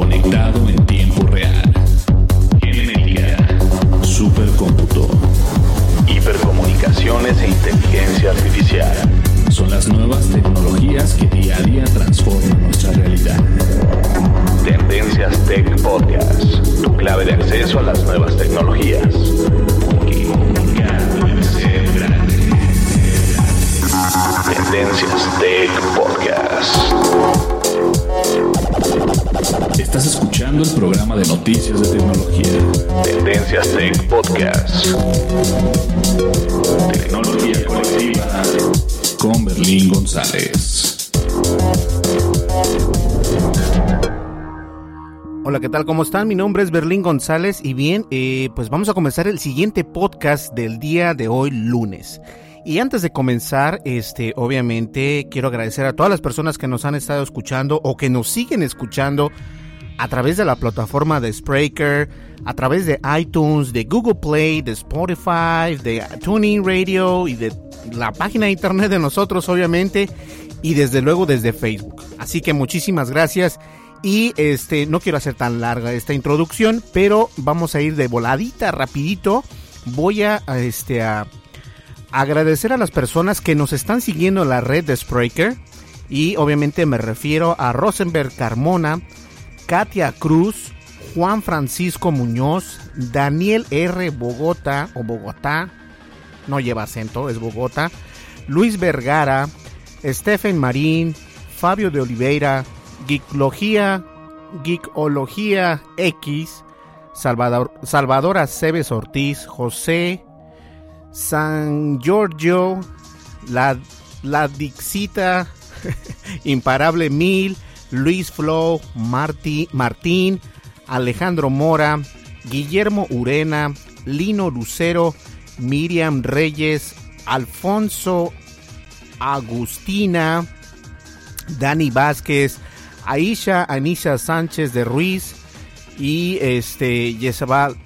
conectado en tiempo real. Genética, supercómputo, hipercomunicaciones e inteligencia artificial. Son las nuevas tecnologías que día a día transforman nuestra realidad. Tendencias Tech Podcast, tu clave de acceso a las nuevas tecnologías. Tendencias Tech Podcast. Estás escuchando el programa de noticias de tecnología. Tendencias Tech Podcast. Tecnología colectiva con Berlín González. Hola, ¿qué tal? ¿Cómo están? Mi nombre es Berlín González y bien, eh, pues vamos a comenzar el siguiente podcast del día de hoy, lunes. Y antes de comenzar, este, obviamente quiero agradecer a todas las personas que nos han estado escuchando o que nos siguen escuchando a través de la plataforma de Spreaker, a través de iTunes, de Google Play, de Spotify, de Tuning Radio y de la página de internet de nosotros, obviamente, y desde luego desde Facebook. Así que muchísimas gracias. Y este, no quiero hacer tan larga esta introducción, pero vamos a ir de voladita, rapidito. Voy a, este, a agradecer a las personas que nos están siguiendo en la red de Spreaker. Y obviamente me refiero a Rosenberg Carmona, Katia Cruz, Juan Francisco Muñoz, Daniel R. Bogotá o Bogotá, no lleva acento, es Bogotá, Luis Vergara, Stephen Marín, Fabio de Oliveira, Geeklogía, Geekología X, Salvador, Salvador Aceves Ortiz, José San Giorgio, La, la Dixita, Imparable Mil, Luis Flo, Martí, Martín, Alejandro Mora, Guillermo Urena, Lino Lucero, Miriam Reyes, Alfonso Agustina, Dani Vázquez, Aisha Anisha Sánchez de Ruiz y este Yesabal,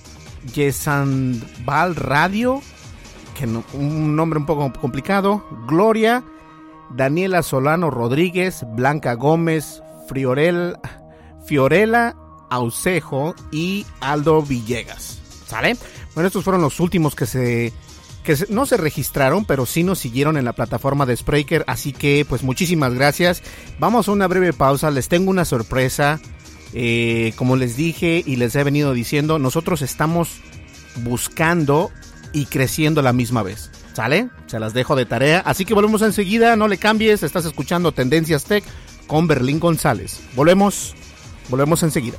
Yesanbal Radio, que un nombre un poco complicado, Gloria, Daniela Solano Rodríguez, Blanca Gómez, Friorel, Fiorella Aucejo y Aldo Villegas. ¿Sale? Bueno, estos fueron los últimos que se que no se registraron, pero sí nos siguieron en la plataforma de Spreaker, así que pues muchísimas gracias. Vamos a una breve pausa, les tengo una sorpresa. Eh, como les dije y les he venido diciendo, nosotros estamos buscando y creciendo a la misma vez. ¿Sale? Se las dejo de tarea. Así que volvemos enseguida, no le cambies, estás escuchando Tendencias Tech con Berlín González. Volvemos, volvemos enseguida.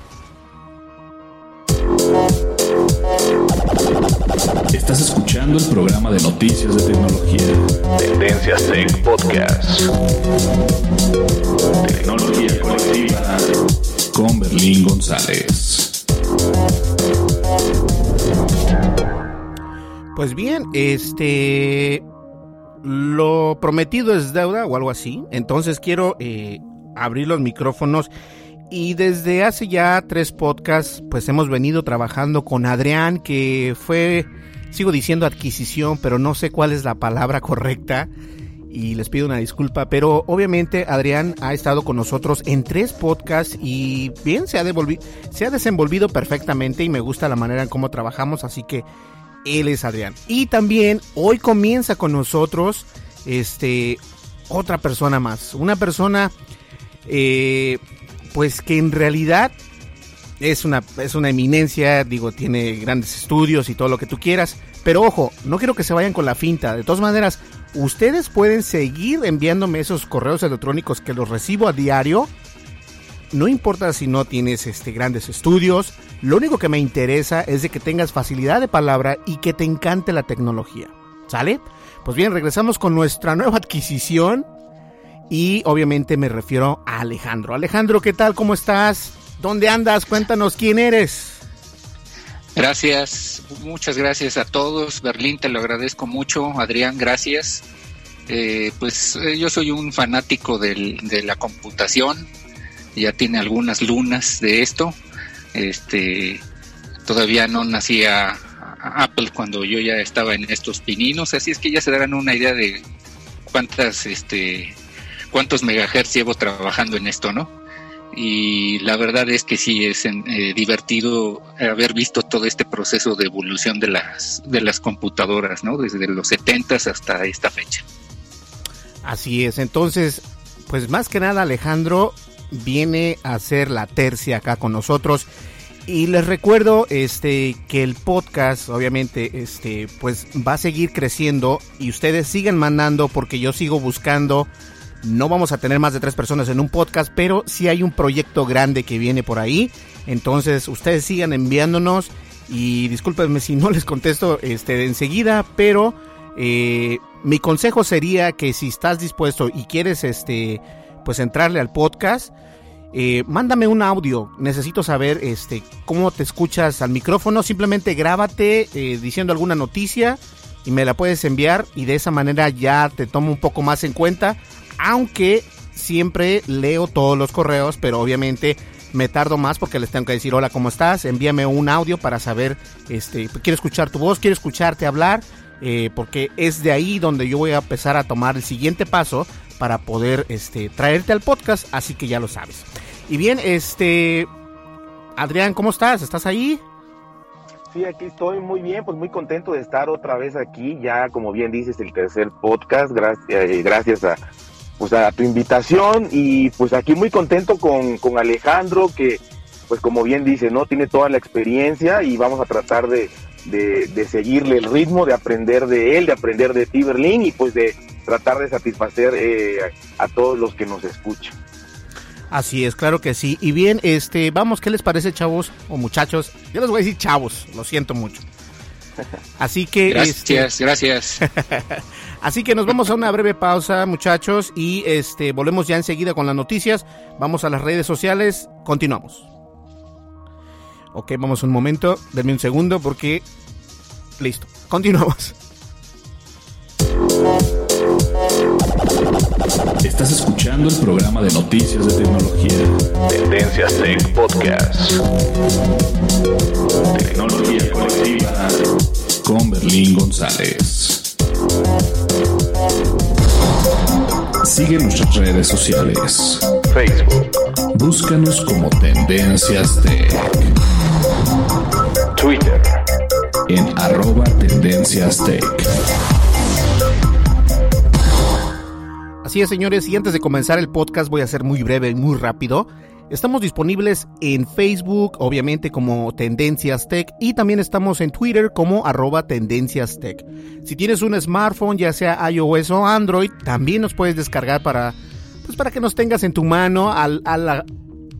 Estás escuchando el programa de noticias de tecnología. Tendencias Tech Podcast. Tecnología colectiva con Berlín González. Pues bien, este lo prometido es deuda o algo así. Entonces quiero eh, abrir los micrófonos y desde hace ya tres podcasts pues hemos venido trabajando con Adrián que fue sigo diciendo adquisición, pero no sé cuál es la palabra correcta y les pido una disculpa, pero obviamente Adrián ha estado con nosotros en tres podcasts y bien se ha, se ha desenvolvido perfectamente y me gusta la manera en cómo trabajamos, así que él es Adrián. Y también hoy comienza con nosotros este otra persona más, una persona eh, pues que en realidad es una, es una eminencia, digo, tiene grandes estudios y todo lo que tú quieras. Pero ojo, no quiero que se vayan con la finta. De todas maneras, ustedes pueden seguir enviándome esos correos electrónicos que los recibo a diario. No importa si no tienes este, grandes estudios, lo único que me interesa es de que tengas facilidad de palabra y que te encante la tecnología. ¿Sale? Pues bien, regresamos con nuestra nueva adquisición y obviamente me refiero a Alejandro. Alejandro, ¿qué tal? ¿Cómo estás? ¿Dónde andas? Cuéntanos quién eres. Gracias, muchas gracias a todos. Berlín, te lo agradezco mucho. Adrián, gracias. Eh, pues eh, yo soy un fanático del, de la computación. Ya tiene algunas lunas de esto. Este, todavía no nacía Apple cuando yo ya estaba en estos pininos, así es que ya se darán una idea de cuántas, este, cuántos megahertz llevo trabajando en esto, ¿no? y la verdad es que sí es eh, divertido haber visto todo este proceso de evolución de las de las computadoras, ¿no? Desde los 70 hasta esta fecha. Así es. Entonces, pues más que nada Alejandro viene a hacer la tercia acá con nosotros y les recuerdo este que el podcast obviamente este pues va a seguir creciendo y ustedes sigan mandando porque yo sigo buscando no vamos a tener más de tres personas en un podcast, pero sí hay un proyecto grande que viene por ahí. Entonces, ustedes sigan enviándonos y discúlpenme si no les contesto este, enseguida, pero eh, mi consejo sería que si estás dispuesto y quieres este, pues entrarle al podcast, eh, mándame un audio. Necesito saber este, cómo te escuchas al micrófono. Simplemente grábate eh, diciendo alguna noticia y me la puedes enviar y de esa manera ya te tomo un poco más en cuenta aunque siempre leo todos los correos, pero obviamente me tardo más porque les tengo que decir hola, ¿cómo estás? Envíame un audio para saber, este, quiero escuchar tu voz, quiero escucharte hablar, eh, porque es de ahí donde yo voy a empezar a tomar el siguiente paso para poder este, traerte al podcast, así que ya lo sabes. Y bien, este, Adrián, ¿cómo estás? ¿Estás ahí? Sí, aquí estoy muy bien, pues muy contento de estar otra vez aquí, ya como bien dices, el tercer podcast, gracias, eh, gracias a pues a tu invitación y pues aquí muy contento con, con Alejandro que pues como bien dice, ¿no? Tiene toda la experiencia y vamos a tratar de, de, seguirle el ritmo, de aprender de él, de aprender de ti, Berlín, y pues de tratar de satisfacer eh, a todos los que nos escuchan. Así es, claro que sí. Y bien, este, vamos, ¿qué les parece, chavos o muchachos? Yo les voy a decir chavos, lo siento mucho. Así que... Gracias, este, gracias. Así que nos vamos a una breve pausa, muchachos, y este volvemos ya enseguida con las noticias. Vamos a las redes sociales, continuamos. Ok, vamos un momento, denme un segundo porque... Listo, continuamos. Estás escuchando el programa de noticias de tecnología. Tendencias Tech Podcast. Tecnología colectiva con Berlín González. Sigue nuestras redes sociales. Facebook. Búscanos como Tendencias Tech. Twitter. En arroba Tendencias Tech. Así es, señores, y antes de comenzar el podcast voy a ser muy breve y muy rápido. Estamos disponibles en Facebook, obviamente como Tendencias Tech, y también estamos en Twitter como arroba Tendencias Tech. Si tienes un smartphone, ya sea iOS o Android, también nos puedes descargar para, pues para que nos tengas en tu mano, a, la,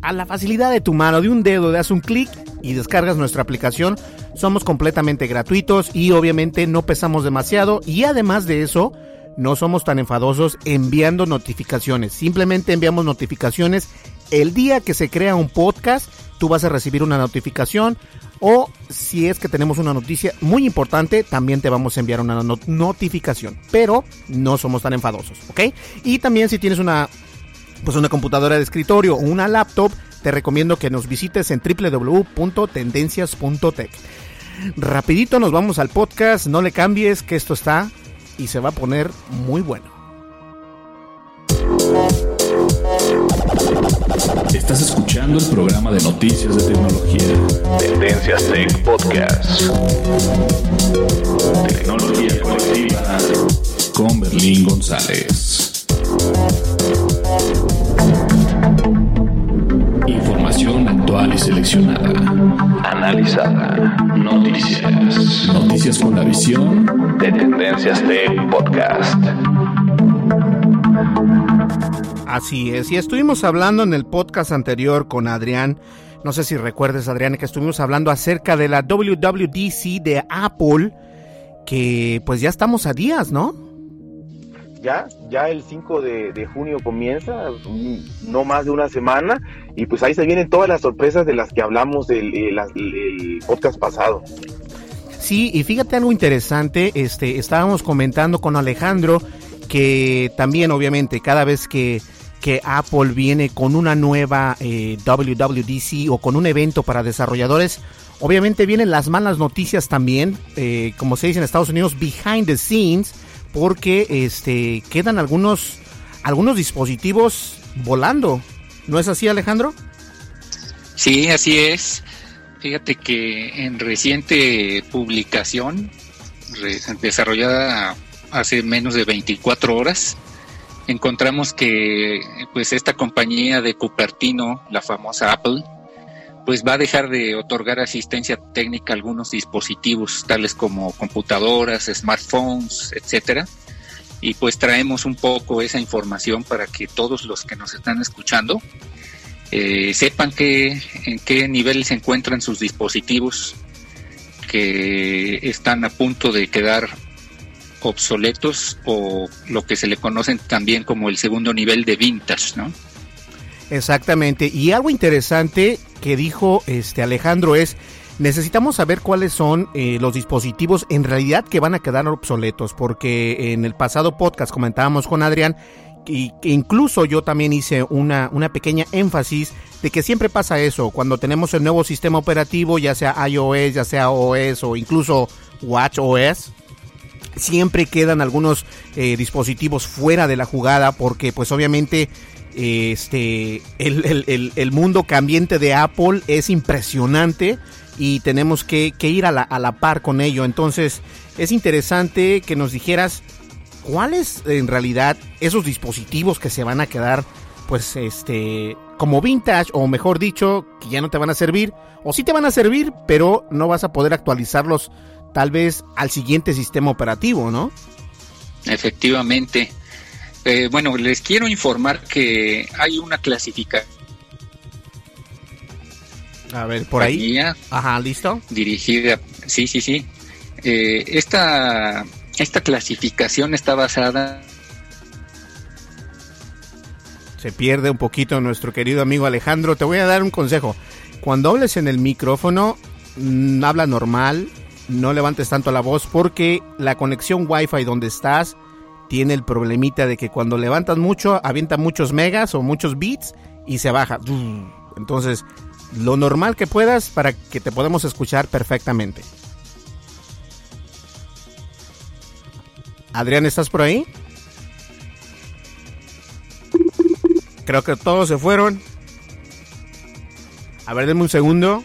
a la facilidad de tu mano, de un dedo, das un clic y descargas nuestra aplicación. Somos completamente gratuitos y obviamente no pesamos demasiado y además de eso, no somos tan enfadosos enviando notificaciones. Simplemente enviamos notificaciones el día que se crea un podcast, tú vas a recibir una notificación o si es que tenemos una noticia muy importante, también te vamos a enviar una notificación, pero no somos tan enfadosos, ¿ok? Y también si tienes una pues una computadora de escritorio o una laptop, te recomiendo que nos visites en www.tendencias.tech. Rapidito nos vamos al podcast, no le cambies que esto está y se va a poner muy bueno. Estás escuchando el programa de noticias de tecnología. Tendencias Tech Podcast. Tecnología colectiva con Berlín González. Información actual y seleccionada. Analizada. Noticias. Noticias con la visión de Tendencias Tech Podcast. Así es, y estuvimos hablando en el podcast anterior con Adrián, no sé si recuerdes Adrián, que estuvimos hablando acerca de la WWDC de Apple, que pues ya estamos a días, ¿no? Ya, ya el 5 de, junio comienza, no más de una semana, y pues ahí se vienen todas las sorpresas de las que hablamos el, el podcast pasado. Sí, y fíjate algo interesante, este, estábamos comentando con Alejandro que también obviamente cada vez que, que Apple viene con una nueva eh, WWDC o con un evento para desarrolladores, obviamente vienen las malas noticias también, eh, como se dice en Estados Unidos, behind the scenes, porque este, quedan algunos, algunos dispositivos volando. ¿No es así, Alejandro? Sí, así es. Fíjate que en reciente publicación desarrollada hace menos de 24 horas, encontramos que pues esta compañía de Cupertino, la famosa Apple, pues va a dejar de otorgar asistencia técnica a algunos dispositivos tales como computadoras, smartphones, etcétera. Y pues traemos un poco esa información para que todos los que nos están escuchando eh, sepan que en qué nivel se encuentran sus dispositivos que están a punto de quedar obsoletos o lo que se le conocen también como el segundo nivel de vintage, ¿no? Exactamente. Y algo interesante que dijo este Alejandro es necesitamos saber cuáles son eh, los dispositivos en realidad que van a quedar obsoletos, porque en el pasado podcast comentábamos con Adrián y que incluso yo también hice una, una pequeña énfasis de que siempre pasa eso, cuando tenemos el nuevo sistema operativo, ya sea iOS, ya sea OS o incluso WatchOS, siempre quedan algunos eh, dispositivos fuera de la jugada porque pues obviamente este el, mundo cambiente de Apple es impresionante y tenemos que, ir a la, a la, par con ello. Entonces es interesante que nos dijeras cuáles en realidad esos dispositivos que se van a quedar pues este como vintage o mejor dicho que ya no te van a servir o sí te van a servir pero no vas a poder actualizarlos tal vez al siguiente sistema operativo, ¿no? Efectivamente. Eh, bueno, les quiero informar que hay una clasificación. A ver, por ahí. Ajá, listo. Dirigida, sí, sí, sí. Eh, esta, esta clasificación está basada. Se pierde un poquito nuestro querido amigo Alejandro. Te voy a dar un consejo. Cuando hables en el micrófono, mm, habla normal, no levantes tanto la voz porque la conexión Wi-Fi donde estás tiene el problemita de que cuando levantas mucho, avienta muchos megas o muchos bits y se baja. Entonces, lo normal que puedas para que te podamos escuchar perfectamente. Adrián, ¿estás por ahí? Creo que todos se fueron. A ver, denme un segundo.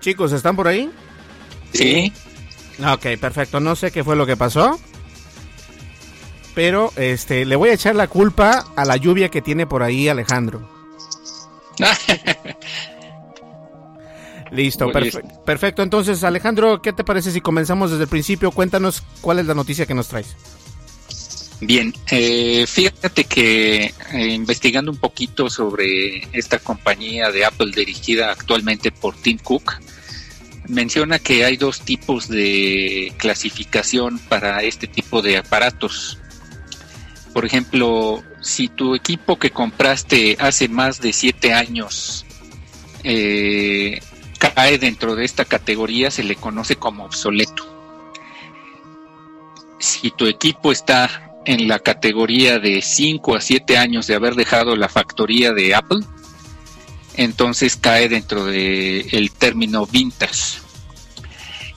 Chicos, ¿están por ahí? Sí. Ok, perfecto. No sé qué fue lo que pasó. Pero este le voy a echar la culpa a la lluvia que tiene por ahí Alejandro. Listo, perfecto. Entonces, Alejandro, ¿qué te parece si comenzamos desde el principio? Cuéntanos cuál es la noticia que nos traes. Bien, eh, fíjate que eh, investigando un poquito sobre esta compañía de Apple dirigida actualmente por Tim Cook, menciona que hay dos tipos de clasificación para este tipo de aparatos. Por ejemplo, si tu equipo que compraste hace más de siete años eh, cae dentro de esta categoría, se le conoce como obsoleto. Si tu equipo está en la categoría de 5 a 7 años de haber dejado la factoría de Apple, entonces cae dentro del el término vintage.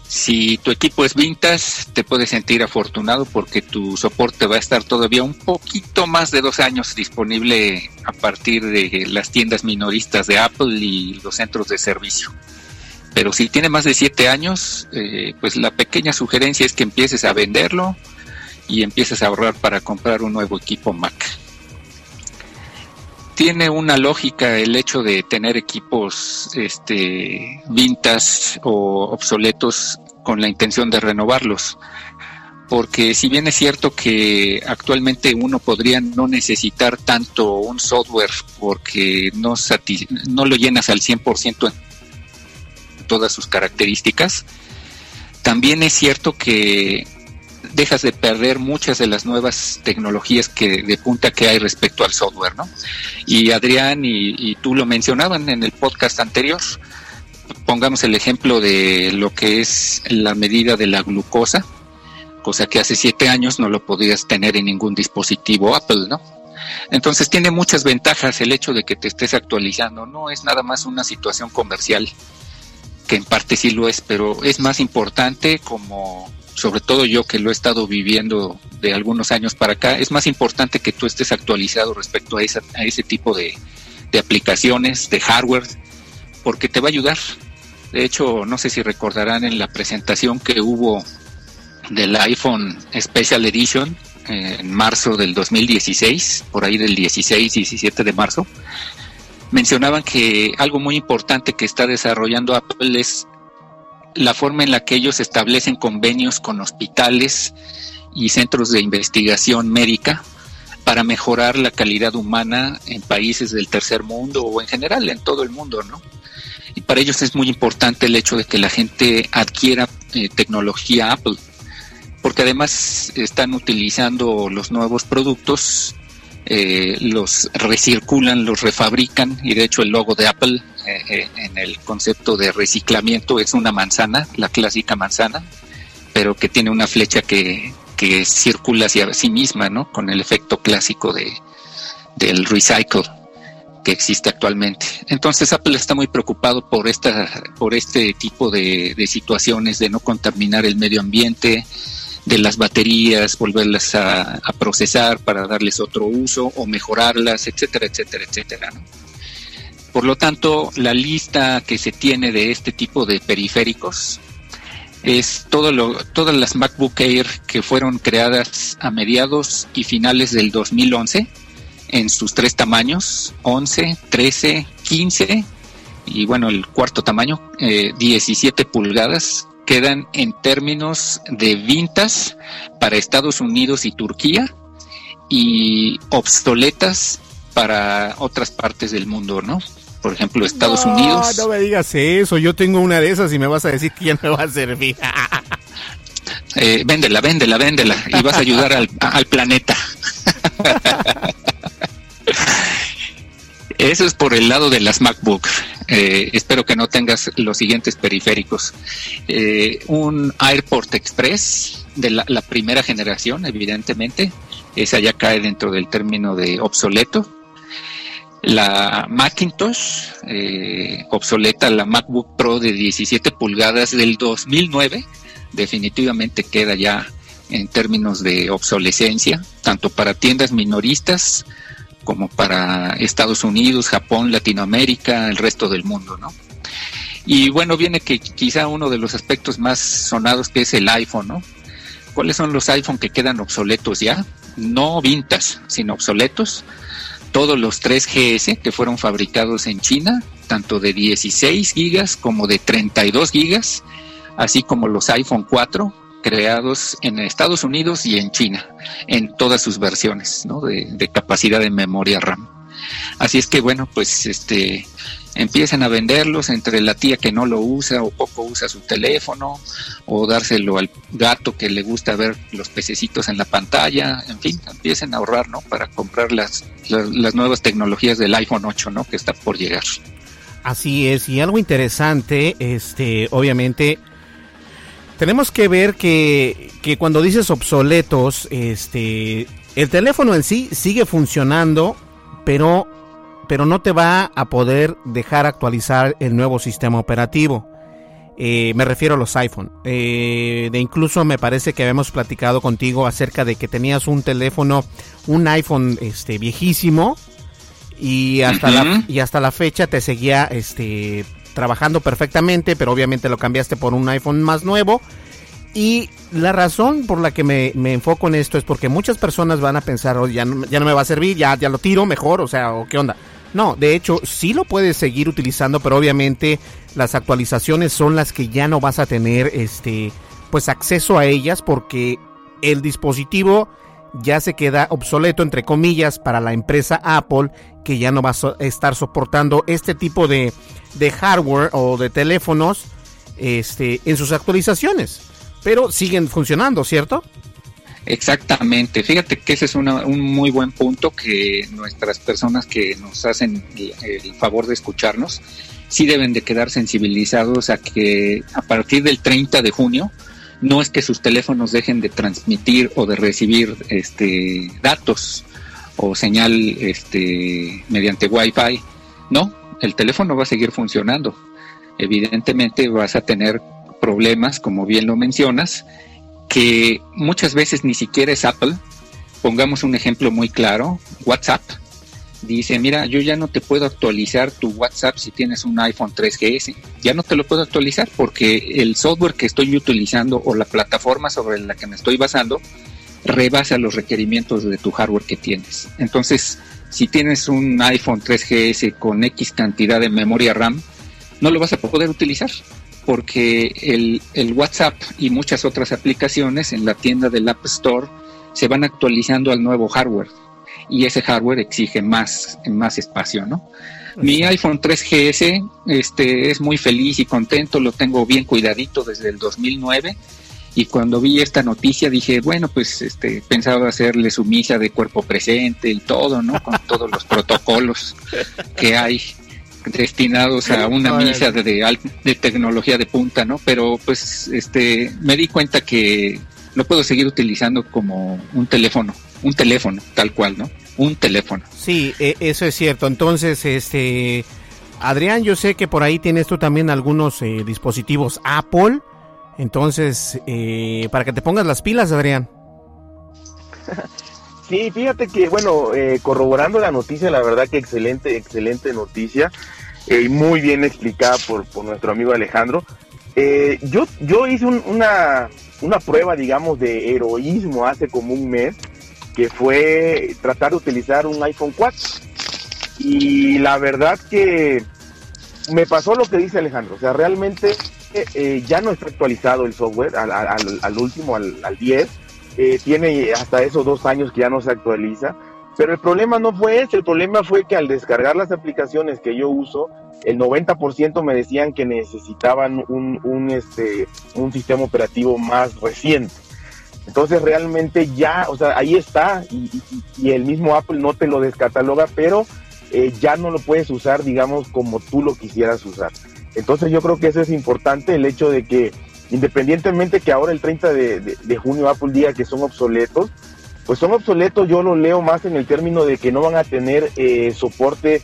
Si tu equipo es vintage, te puedes sentir afortunado porque tu soporte va a estar todavía un poquito más de dos años disponible a partir de las tiendas minoristas de Apple y los centros de servicio. Pero si tiene más de siete años, eh, pues la pequeña sugerencia es que empieces a venderlo y empieces a ahorrar para comprar un nuevo equipo Mac tiene una lógica el hecho de tener equipos este vintas o obsoletos con la intención de renovarlos. Porque si bien es cierto que actualmente uno podría no necesitar tanto un software porque no, no lo llenas al 100% en todas sus características, también es cierto que dejas de perder muchas de las nuevas tecnologías que de punta que hay respecto al software, ¿no? Y Adrián y, y tú lo mencionaban en el podcast anterior, pongamos el ejemplo de lo que es la medida de la glucosa, cosa que hace siete años no lo podías tener en ningún dispositivo Apple, ¿no? Entonces tiene muchas ventajas el hecho de que te estés actualizando, no es nada más una situación comercial, que en parte sí lo es, pero es más importante como sobre todo yo que lo he estado viviendo de algunos años para acá, es más importante que tú estés actualizado respecto a, a ese tipo de, de aplicaciones, de hardware, porque te va a ayudar. De hecho, no sé si recordarán en la presentación que hubo del iPhone Special Edition eh, en marzo del 2016, por ahí del 16, 17 de marzo, mencionaban que algo muy importante que está desarrollando Apple es la forma en la que ellos establecen convenios con hospitales y centros de investigación médica para mejorar la calidad humana en países del tercer mundo o en general en todo el mundo, ¿no? Y para ellos es muy importante el hecho de que la gente adquiera eh, tecnología Apple, porque además están utilizando los nuevos productos, eh, los recirculan, los refabrican, y de hecho el logo de Apple eh, en el concepto de reciclamiento es una manzana, la clásica manzana, pero que tiene una flecha que, que circula hacia sí misma, ¿no? Con el efecto clásico de, del recycle que existe actualmente. Entonces Apple está muy preocupado por esta, por este tipo de, situaciones de no contaminar el medio ambiente, de las baterías, volverlas a, procesar para darles otro uso o mejorarlas, etcétera, etcétera, etcétera. Por lo tanto, la lista que se tiene de este tipo de periféricos es todo lo, todas las MacBook Air que fueron creadas a mediados y finales del 2011 en sus tres tamaños, 11, 13, 15 y bueno, el cuarto tamaño, 17 eh, pulgadas, quedan en términos de vintas para Estados Unidos y Turquía y obsoletas para otras partes del mundo, ¿no? Por ejemplo, Estados Unidos. No me digas eso, yo tengo una de esas y me vas a decir que ya me va a servir. eh, véndela, véndela, véndela y vas a ayudar al, al planeta. Eso es por el lado de las MacBook. Eh, espero que no tengas los siguientes periféricos. Eh, un AirPort Express de la, primera generación, evidentemente. Esa ya cae dentro del término de obsoleto. La Macintosh, eh, obsoleta, la MacBook Pro de 17 pulgadas del 2009, definitivamente queda ya en términos de obsolescencia, tanto para tiendas minoristas como para Estados Unidos, Japón, Latinoamérica, el resto del mundo, ¿no? Y bueno, viene que quizá uno de los aspectos más sonados que es el iPhone, ¿no? ¿Cuáles son los iPhone que quedan obsoletos ya? No vintas, sino obsoletos. Todos los 3GS que fueron fabricados en China, tanto de 16 gigas como de 32 gigas, así como los iPhone 4, creados en Estados Unidos y en China, en todas sus versiones ¿no? de, capacidad de memoria RAM. Así es que bueno, pues este empiezan a venderlos entre la tía que no lo usa o poco usa su teléfono o dárselo al gato que le gusta ver los pececitos en la pantalla, en fin, empiecen a ahorrar, ¿no? Para comprar las, las, las nuevas tecnologías del iPhone 8, ¿no? Que está por llegar. Así es, y algo interesante, este, obviamente, tenemos que ver que, que cuando dices obsoletos, este, el teléfono en sí sigue funcionando, pero pero no te va a poder dejar actualizar el nuevo sistema operativo. Eh, me refiero a los iPhone. Eh, de incluso me parece que habíamos platicado contigo acerca de que tenías un teléfono, un iPhone este viejísimo y hasta la y hasta la fecha te seguía este trabajando perfectamente, pero obviamente lo cambiaste por un iPhone más nuevo. Y la razón por la que me, enfoco en esto es porque muchas personas van a pensar, oh, ya, no, ya no me va a servir, ya, ya lo tiro mejor, o sea, o qué onda. No, de hecho, sí lo puedes seguir utilizando, pero obviamente las actualizaciones son las que ya no vas a tener este pues acceso a ellas porque el dispositivo ya se queda obsoleto entre comillas para la empresa Apple que ya no va a estar soportando este tipo de, de hardware o de teléfonos este, en sus actualizaciones. Pero siguen funcionando, ¿cierto? Exactamente, fíjate que ese es un muy buen punto que nuestras personas que nos hacen el, favor de escucharnos sí deben de quedar sensibilizados a que a partir del 30 de junio no es que sus teléfonos dejen de transmitir o de recibir este datos o señal este mediante Wi-Fi, no, el teléfono va a seguir funcionando. Evidentemente vas a tener problemas, como bien lo mencionas, que muchas veces ni siquiera es Apple. Pongamos un ejemplo muy claro, WhatsApp. Dice, mira, yo ya no te puedo actualizar tu WhatsApp si tienes un iPhone 3GS. Ya no te lo puedo actualizar porque el software que estoy utilizando o la plataforma sobre la que me estoy basando rebasa los requerimientos de tu hardware que tienes. Entonces, si tienes un iPhone 3GS con X cantidad de memoria RAM, no lo vas a poder utilizar porque el, el, WhatsApp y muchas otras aplicaciones en la tienda del App Store se van actualizando al nuevo hardware y ese hardware exige más, más espacio, ¿no? Mi iPhone 3GS este, es muy feliz y contento, lo tengo bien cuidadito desde el 2009 y cuando vi esta noticia dije, bueno, pues este, pensaba hacerle su misa de cuerpo presente y todo, ¿no? Con todos los protocolos que hay destinados a una misa de, de, tecnología de punta, ¿no? Pero pues este me di cuenta que lo puedo seguir utilizando como un teléfono, un teléfono, tal cual, ¿no? Un teléfono. Sí, e, eso es cierto. Entonces, este Adrián, yo sé que por ahí tienes tú también algunos eh, dispositivos Apple. Entonces, eh, para que te pongas las pilas, Adrián. Sí, fíjate que, bueno, eh, corroborando la noticia, la verdad que excelente, excelente noticia, eh, muy bien explicada por, por nuestro amigo Alejandro. Eh, yo, yo hice una, una prueba, digamos, de heroísmo hace como un mes, que fue tratar de utilizar un iPhone 4. Y la verdad que me pasó lo que dice Alejandro, o sea, realmente ya no está actualizado el software al, último, al, al 10 eh, tiene hasta esos dos años que ya no se actualiza. Pero el problema no fue ese, el problema fue que al descargar las aplicaciones que yo uso, el 90% me decían que necesitaban un, un, este, un sistema operativo más reciente. Entonces realmente ya, o sea, ahí está y, y, el mismo Apple no te lo descataloga, pero eh, ya no lo puedes usar, digamos, como tú lo quisieras usar. Entonces yo creo que eso es importante, el hecho de que independientemente que ahora el 30 de, junio Apple diga que son obsoletos, pues son obsoletos, yo lo leo más en el término de que no van a tener eh, soporte,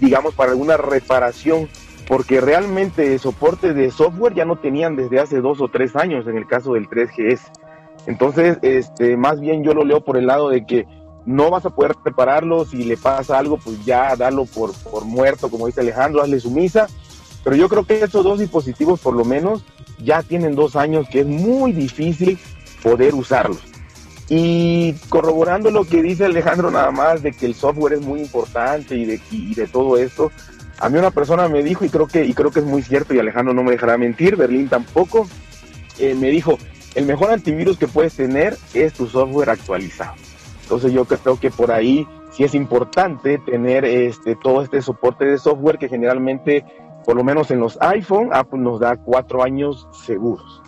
digamos, para alguna reparación, porque realmente soporte de software ya no tenían desde hace dos o tres años en el caso del 3GS. Entonces, este, más bien yo lo leo por el lado de que no vas a poder repararlo, si le pasa algo, pues ya dalo por, por muerto, como dice Alejandro, hazle su misa. Pero yo creo que estos dos dispositivos, por lo menos, ya tienen dos años que es muy difícil poder usarlos. Y corroborando lo que dice Alejandro nada más de que el software es muy importante y de, de todo esto, a mí una persona me dijo, y creo, que, y creo que es muy cierto, y Alejandro no me dejará mentir, Berlín tampoco, eh, me dijo, el mejor antivirus que puedes tener es tu software actualizado. Entonces yo creo que por ahí sí es importante tener este, todo este soporte de software que generalmente por lo menos en los iPhone, Apple nos da cuatro años seguros.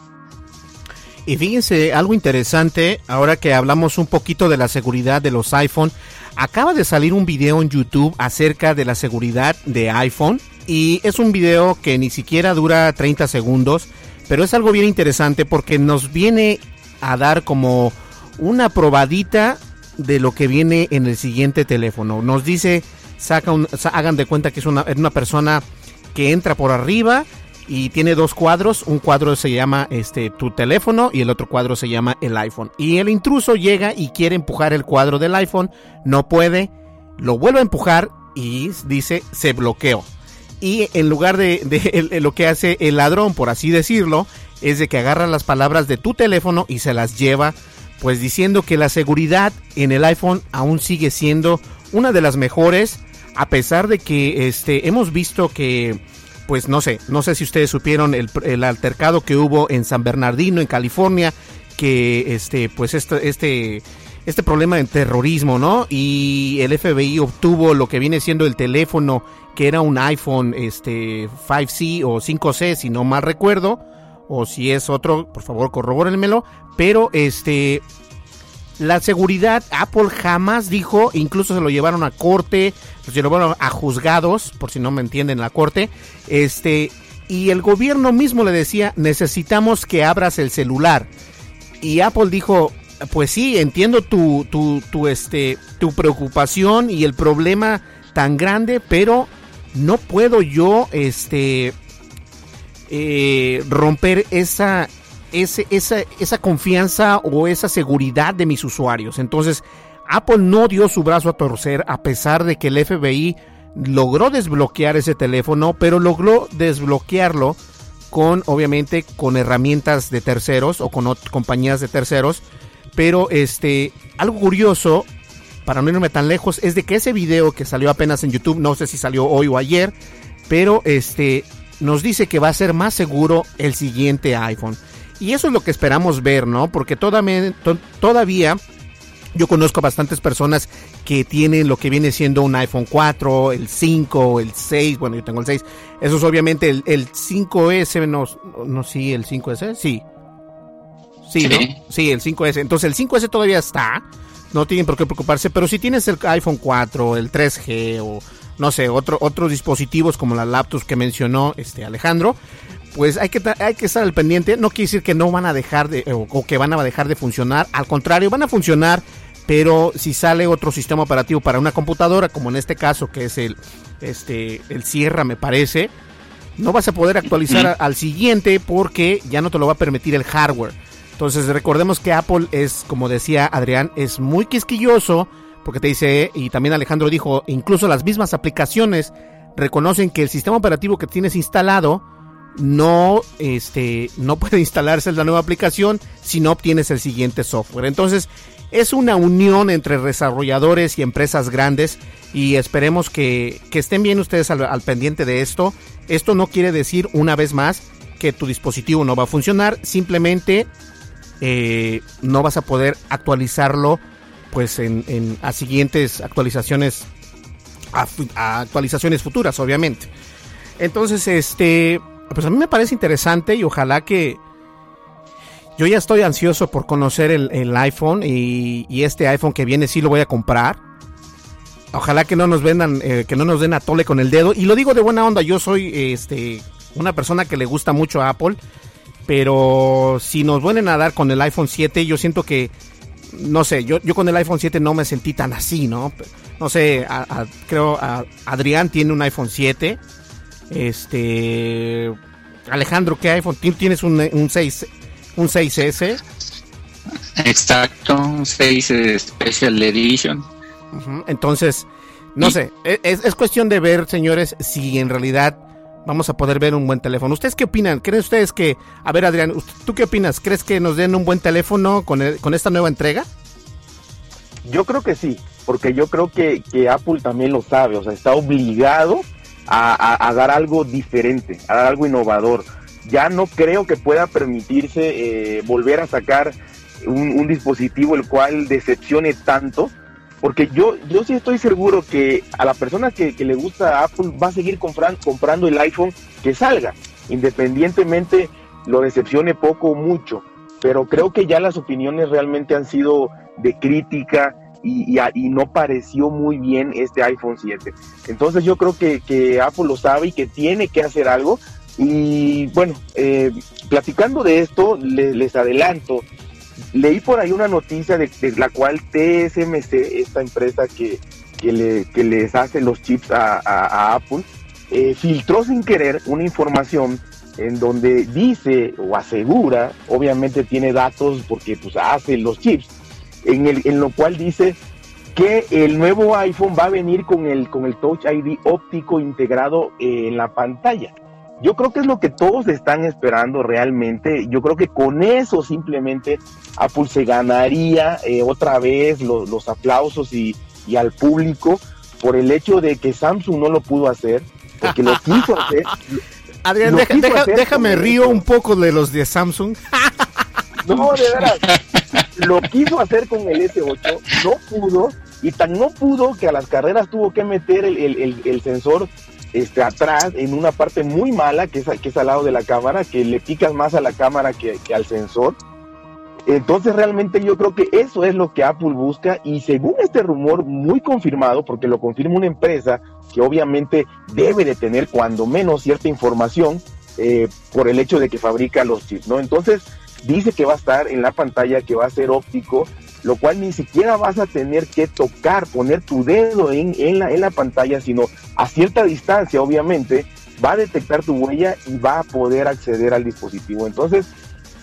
Y fíjense, algo interesante, ahora que hablamos un poquito de la seguridad de los iPhone, acaba de salir un video en YouTube acerca de la seguridad de iPhone y es un video que ni siquiera dura 30 segundos, pero es algo bien interesante porque nos viene a dar como una probadita de lo que viene en el siguiente teléfono. Nos dice saca un, hagan de cuenta que es una, una persona que entra por arriba y tiene dos cuadros, un cuadro se llama este tu teléfono y el otro cuadro se llama el iPhone. Y el intruso llega y quiere empujar el cuadro del iPhone, no puede, lo vuelve a empujar y dice se bloqueó. Y en lugar de, de, lo que hace el ladrón, por así decirlo, es de que agarra las palabras de tu teléfono y se las lleva, pues diciendo que la seguridad en el iPhone aún sigue siendo una de las mejores, a pesar de que este, hemos visto que, pues no sé, no sé si ustedes supieron el, el altercado que hubo en San Bernardino, en California, que este, pues este, este, este problema de terrorismo, ¿no? Y el FBI obtuvo lo que viene siendo el teléfono, que era un iPhone este, 5C o 5C, si no mal recuerdo, o si es otro, por favor corrobórenmelo, pero este la seguridad Apple jamás dijo, incluso se lo llevaron a corte, se lo llevaron a juzgados, por si no me entienden la corte, este y el gobierno mismo le decía, "Necesitamos que abras el celular." Y Apple dijo, "Pues sí, entiendo tu tu tu este tu preocupación y el problema tan grande, pero no puedo yo este eh, romper esa, esa, esa confianza o esa seguridad de mis usuarios. Entonces, Apple no dio su brazo a torcer a pesar de que el FBI logró desbloquear ese teléfono, pero logró desbloquearlo con, obviamente, con herramientas de terceros o con compañías de terceros. Pero este, algo curioso, para no irme tan lejos, es de que ese video que salió apenas en YouTube, no sé si salió hoy o ayer, pero este, nos dice que va a ser más seguro el siguiente iPhone. Y eso es lo que esperamos ver, ¿no? Porque todavía, todavía yo conozco bastantes personas que tienen lo que viene siendo un iPhone 4, el 5, el 6, bueno, yo tengo el 6. Eso es obviamente el, el 5S, no, no, sí, el 5S, sí. Sí, ¿no? Sí, el 5S. Entonces el 5S todavía está, no tienen por qué preocuparse, pero si tienes el iPhone 4, el 3G o no sé, otro, otros dispositivos como las laptops que mencionó este Alejandro, pues hay que, hay que estar al pendiente. No quiere decir que no van a dejar de, o, que van a dejar de funcionar. Al contrario, van a funcionar, pero si sale otro sistema operativo para una computadora, como en este caso, que es el, este, el Sierra, me parece, no vas a poder actualizar al siguiente porque ya no te lo va a permitir el hardware. Entonces recordemos que Apple es, como decía Adrián, es muy quisquilloso porque te dice, y también Alejandro dijo, incluso las mismas aplicaciones reconocen que el sistema operativo que tienes instalado no, este, no puede instalarse la nueva aplicación si no obtienes el siguiente software. Entonces, es una unión entre desarrolladores y empresas grandes y esperemos que, estén bien ustedes al, pendiente de esto. Esto no quiere decir, una vez más, que tu dispositivo no va a funcionar, simplemente eh, no vas a poder actualizarlo pues en, a siguientes actualizaciones a, actualizaciones futuras obviamente entonces este pues a mí me parece interesante y ojalá que yo ya estoy ansioso por conocer el, iPhone y, este iPhone que viene sí lo voy a comprar ojalá que no nos vendan eh, que no nos den a tole con el dedo y lo digo de buena onda yo soy este una persona que le gusta mucho a Apple pero si nos vuelven a dar con el iPhone 7 yo siento que no sé, yo, yo con el iPhone 7 no me sentí tan así, ¿no? No sé, creo a, Adrián tiene un iPhone 7. Este. Alejandro, ¿qué iPhone? ¿Tienes un, un 6 un 6S? Exacto, un 6 Special Edition. Entonces, no sé, e, es, es, cuestión de ver, señores, si en realidad vamos a poder ver un buen teléfono. ¿Ustedes qué opinan? ¿Creen ustedes que, a ver Adrián, ¿tú qué opinas? ¿Crees que nos den un buen teléfono con, con esta nueva entrega? Yo creo que sí, porque yo creo que, Apple también lo sabe, o sea, está obligado a, dar algo diferente, a dar algo innovador. Ya no creo que pueda permitirse eh, volver a sacar un, un dispositivo el cual decepcione tanto porque yo, yo sí estoy seguro que a la persona que, le gusta Apple va a seguir comprando el iPhone que salga, independientemente lo decepcione poco o mucho. Pero creo que ya las opiniones realmente han sido de crítica y, no pareció muy bien este iPhone 7. Entonces yo creo que, Apple lo sabe y que tiene que hacer algo. Y bueno, eh, platicando de esto, les adelanto leí por ahí una noticia de, la cual TSMC, esta empresa que, le, que les hace los chips a, Apple, eh, filtró sin querer una información en donde dice o asegura, obviamente tiene datos porque pues hace los chips, en, el, en lo cual dice que el nuevo iPhone va a venir con el, con el Touch ID óptico integrado en la pantalla. Yo creo que es lo que todos están esperando realmente. Yo creo que con eso simplemente Apple se ganaría eh, otra vez los, aplausos y, y, al público por el hecho de que Samsung no lo pudo hacer, porque lo quiso hacer. Adrián, déjame río un poco de los de Samsung. No, de verdad. Lo quiso hacer con el S8, no pudo, y tan no pudo que a las carreras tuvo que meter el, sensor este, atrás en una parte muy mala, que es, es al lado de la cámara, que le picas más a la cámara que, que al sensor. Entonces realmente yo creo que eso es lo que Apple busca y según este rumor muy confirmado, porque lo confirma una empresa que obviamente debe de tener cuando menos cierta información eh, por el hecho de que fabrica los chips, ¿no? Entonces dice que va a estar en la pantalla, que va a ser óptico, lo cual ni siquiera vas a tener que tocar, poner tu dedo en, en, la, en la pantalla, sino a cierta distancia, obviamente, va a detectar tu huella y va a poder acceder al dispositivo. Entonces,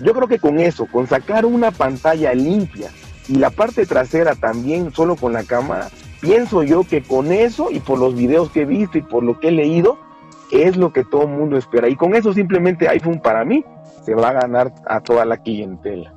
yo creo que con eso, con sacar una pantalla limpia y la parte trasera también solo con la cámara, pienso yo que con eso y por los videos que he visto y por lo que he leído, es lo que todo el mundo espera. Y con eso simplemente iPhone para mí se va a ganar a toda la clientela.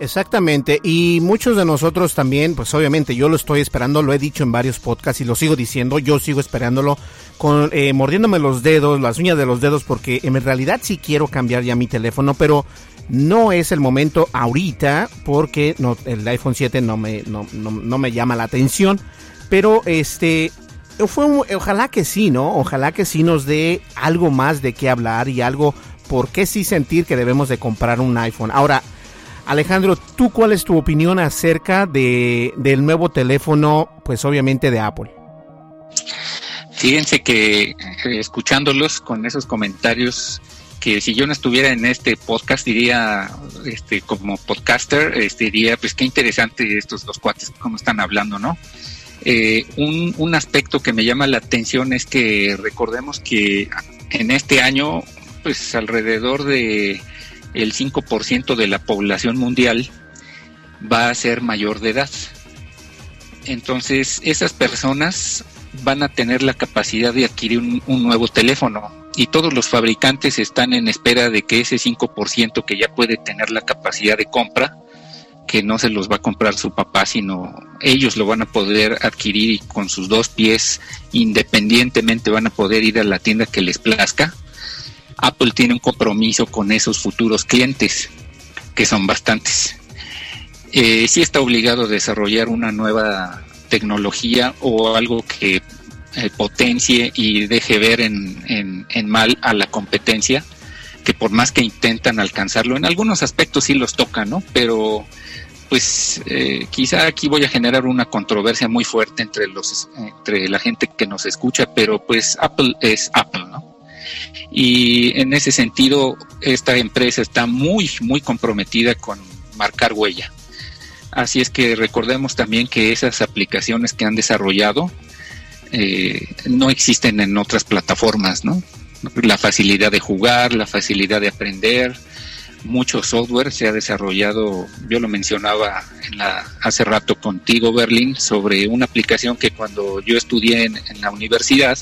Exactamente, y muchos de nosotros también, pues obviamente yo lo estoy esperando, lo he dicho en varios podcasts y lo sigo diciendo, yo sigo esperándolo, con, eh, mordiéndome los dedos, las uñas de los dedos, porque en realidad sí quiero cambiar ya mi teléfono, pero no es el momento ahorita porque no, el iPhone 7 no me, no, no, me llama la atención. Pero este, fue ojalá que sí, ¿no? Ojalá que sí nos dé algo más de qué hablar y algo por qué sí sentir que debemos de comprar un iPhone. Ahora, Alejandro, ¿tú cuál es tu opinión acerca de, del nuevo teléfono, pues obviamente de Apple? Fíjense que eh, escuchándolos con esos comentarios, que si yo no estuviera en este podcast diría, este, como podcaster, este, diría, pues qué interesante estos dos cuates, cómo están hablando, ¿no? Eh, un, un aspecto que me llama la atención es que recordemos que en este año, pues alrededor de el 5% de la población mundial va a ser mayor de edad. Entonces, esas personas van a tener la capacidad de adquirir un nuevo teléfono y todos los fabricantes están en espera de que ese 5% que ya puede tener la capacidad de compra, que no se los va a comprar su papá, sino ellos lo van a poder adquirir y con sus dos pies independientemente van a poder ir a la tienda que les plazca. Apple tiene un compromiso con esos futuros clientes, que son bastantes. Eh, sí está obligado a desarrollar una nueva tecnología o algo que eh, potencie y deje ver en, en, mal a la competencia, que por más que intentan alcanzarlo, en algunos aspectos sí los tocan, ¿no? Pero pues eh, quizá aquí voy a generar una controversia muy fuerte entre los entre la gente que nos escucha, pero pues Apple es Apple, ¿no? Y en ese sentido esta empresa está muy muy comprometida con marcar huella. Así es que recordemos también que esas aplicaciones que han desarrollado eh, no existen en otras plataformas, ¿no? La facilidad de jugar, la facilidad de aprender, mucho software se ha desarrollado, yo lo mencionaba en la, hace rato contigo, Berlín, sobre una aplicación que cuando yo estudié en, la universidad,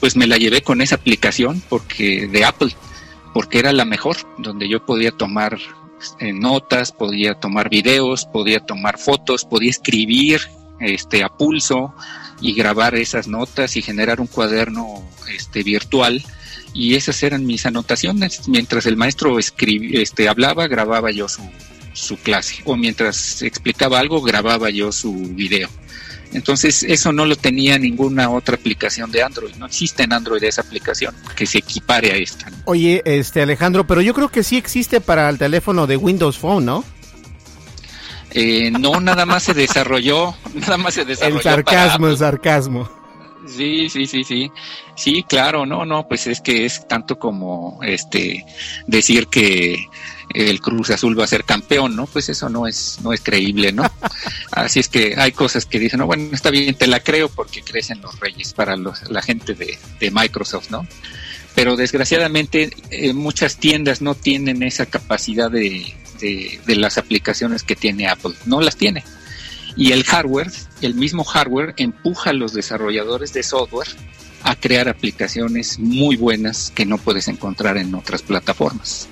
pues me la llevé con esa aplicación porque de Apple, porque era la mejor, donde yo podía tomar eh, notas, podía tomar videos, podía tomar fotos, podía escribir este a pulso, y grabar esas notas y generar un cuaderno este, virtual y esas eran mis anotaciones. Mientras el maestro escribía, este, hablaba, grababa yo su, su clase o mientras explicaba algo, grababa yo su video. Entonces eso no lo tenía ninguna otra aplicación de Android. No existe en Android esa aplicación que se equipare a esta. Oye, este Alejandro, pero yo creo que sí existe para el teléfono de Windows Phone, ¿no? Eh, no, nada más se desarrolló, nada más se desarrolló. El sarcasmo, el sarcasmo. Sí, sí, sí, sí. Sí, claro, no, no, pues es que es tanto como este decir que el Cruz Azul va a ser campeón, ¿no? Pues eso no es, no es creíble, ¿no? Así es que hay cosas que dicen, no, bueno, está bien, te la creo porque crecen los reyes para los, la gente de, de Microsoft, ¿no? Pero desgraciadamente eh, muchas tiendas no tienen esa capacidad de, de, de las aplicaciones que tiene Apple, no las tiene. Y el hardware, el mismo hardware, empuja a los desarrolladores de software a crear aplicaciones muy buenas que no puedes encontrar en otras plataformas.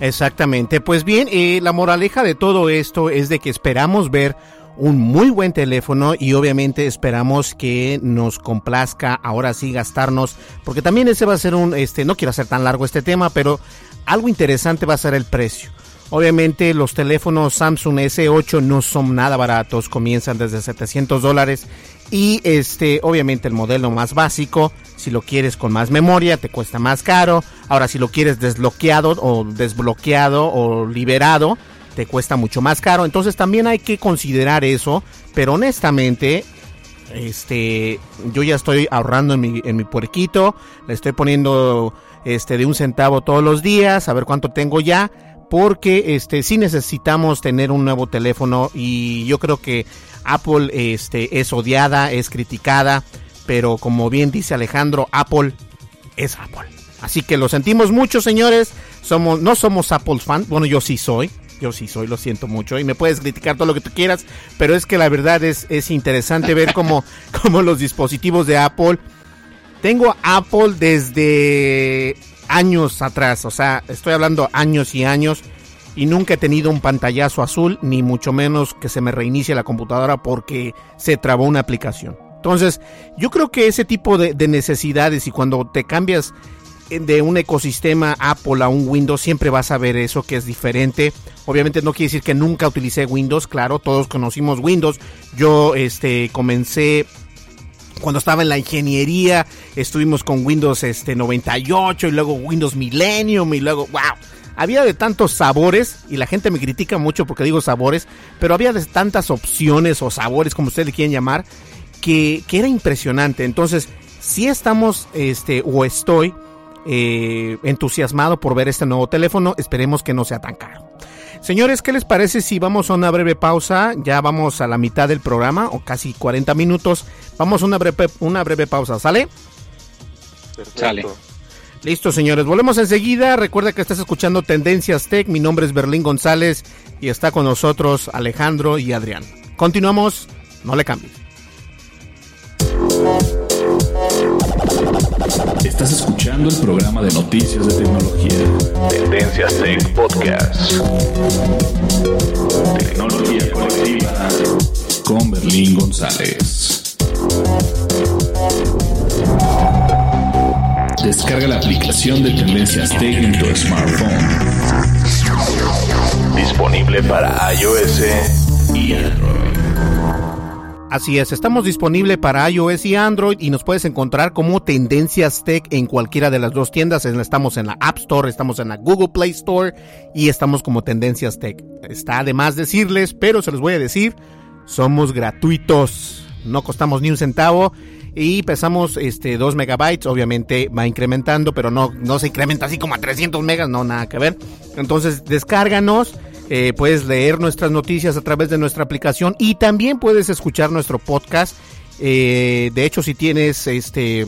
Exactamente, pues bien, eh, la moraleja de todo esto es de que esperamos ver un muy buen teléfono y obviamente esperamos que nos complazca ahora sí gastarnos, porque también ese va a ser un, este, no quiero hacer tan largo este tema, pero algo interesante va a ser el precio. Obviamente los teléfonos Samsung S8 no son nada baratos, comienzan desde 700 dólares y este obviamente el modelo más básico, si lo quieres con más memoria te cuesta más caro. Ahora si lo quieres desbloqueado o desbloqueado o liberado te cuesta mucho más caro. Entonces también hay que considerar eso, pero honestamente este yo ya estoy ahorrando en mi, en mi puerquito, le estoy poniendo este de un centavo todos los días, a ver cuánto tengo ya porque este sí necesitamos tener un nuevo teléfono y yo creo que Apple este es odiada, es criticada, pero como bien dice Alejandro, Apple es Apple. Así que lo sentimos mucho, señores. Somos no somos Apple fans, bueno, yo sí soy. Yo sí soy, lo siento mucho. Y me puedes criticar todo lo que tú quieras, pero es que la verdad es, es interesante ver cómo, cómo los dispositivos de Apple. Tengo Apple desde años atrás, o sea, estoy hablando años y años y nunca he tenido un pantallazo azul, ni mucho menos que se me reinicie la computadora porque se trabó una aplicación. Entonces, yo creo que ese tipo de, de necesidades y cuando te cambias de un ecosistema Apple a un Windows, siempre vas a ver eso que es diferente. Obviamente no quiere decir que nunca utilicé Windows, claro, todos conocimos Windows. Yo este comencé cuando estaba en la ingeniería, estuvimos con Windows este 98 y luego Windows Millennium y luego wow. Había de tantos sabores y la gente me critica mucho porque digo sabores, pero había de tantas opciones o sabores como ustedes le quieren llamar que, que era impresionante. Entonces, si estamos este o estoy eh, entusiasmado por ver este nuevo teléfono, esperemos que no sea tan caro. Señores, ¿qué les parece si vamos a una breve pausa? Ya vamos a la mitad del programa, o casi 40 minutos. Vamos a una breve, una breve pausa, ¿sale? Perfecto. Sale. Listo, señores. Volvemos enseguida. Recuerda que estás escuchando Tendencias Tech. Mi nombre es Berlín González y está con nosotros Alejandro y Adrián. Continuamos. No le cambies. Estás escuchando el programa de noticias de tecnología. Tendencias Tech Podcast. Tecnología colectiva con Berlín González. Descarga la aplicación de Tendencias Tech en tu smartphone. Disponible para iOS y Android. Así es, estamos disponibles para iOS y Android y nos puedes encontrar como Tendencias Tech en cualquiera de las dos tiendas. Estamos en la App Store, estamos en la Google Play Store y estamos como Tendencias Tech. Está de más decirles, pero se los voy a decir, somos gratuitos, no costamos ni un centavo y pesamos este 2 megabytes, obviamente va incrementando, pero no, no se incrementa así como a 300 megas, no, nada que ver. Entonces, descárganos. Eh, puedes leer nuestras noticias a través de nuestra aplicación y también puedes escuchar nuestro podcast. Eh, de hecho, si tienes este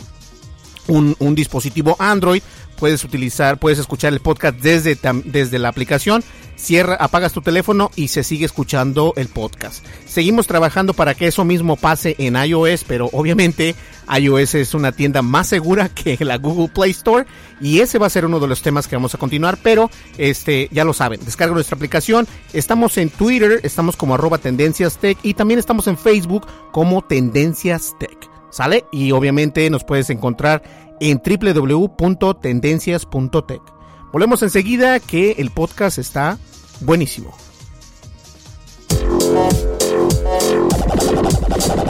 un, un, dispositivo Android, puedes utilizar, puedes escuchar el podcast desde, desde la aplicación. Cierra, apagas tu teléfono y se sigue escuchando el podcast. Seguimos trabajando para que eso mismo pase en iOS, pero obviamente iOS es una tienda más segura que la Google Play Store y ese va a ser uno de los temas que vamos a continuar, pero este ya lo saben, descarga nuestra aplicación, estamos en Twitter, estamos como arroba tendencias tech y también estamos en Facebook como tendencias tech. ¿Sale? Y obviamente nos puedes encontrar en www.tendencias.tech. Volvemos enseguida que el podcast está buenísimo.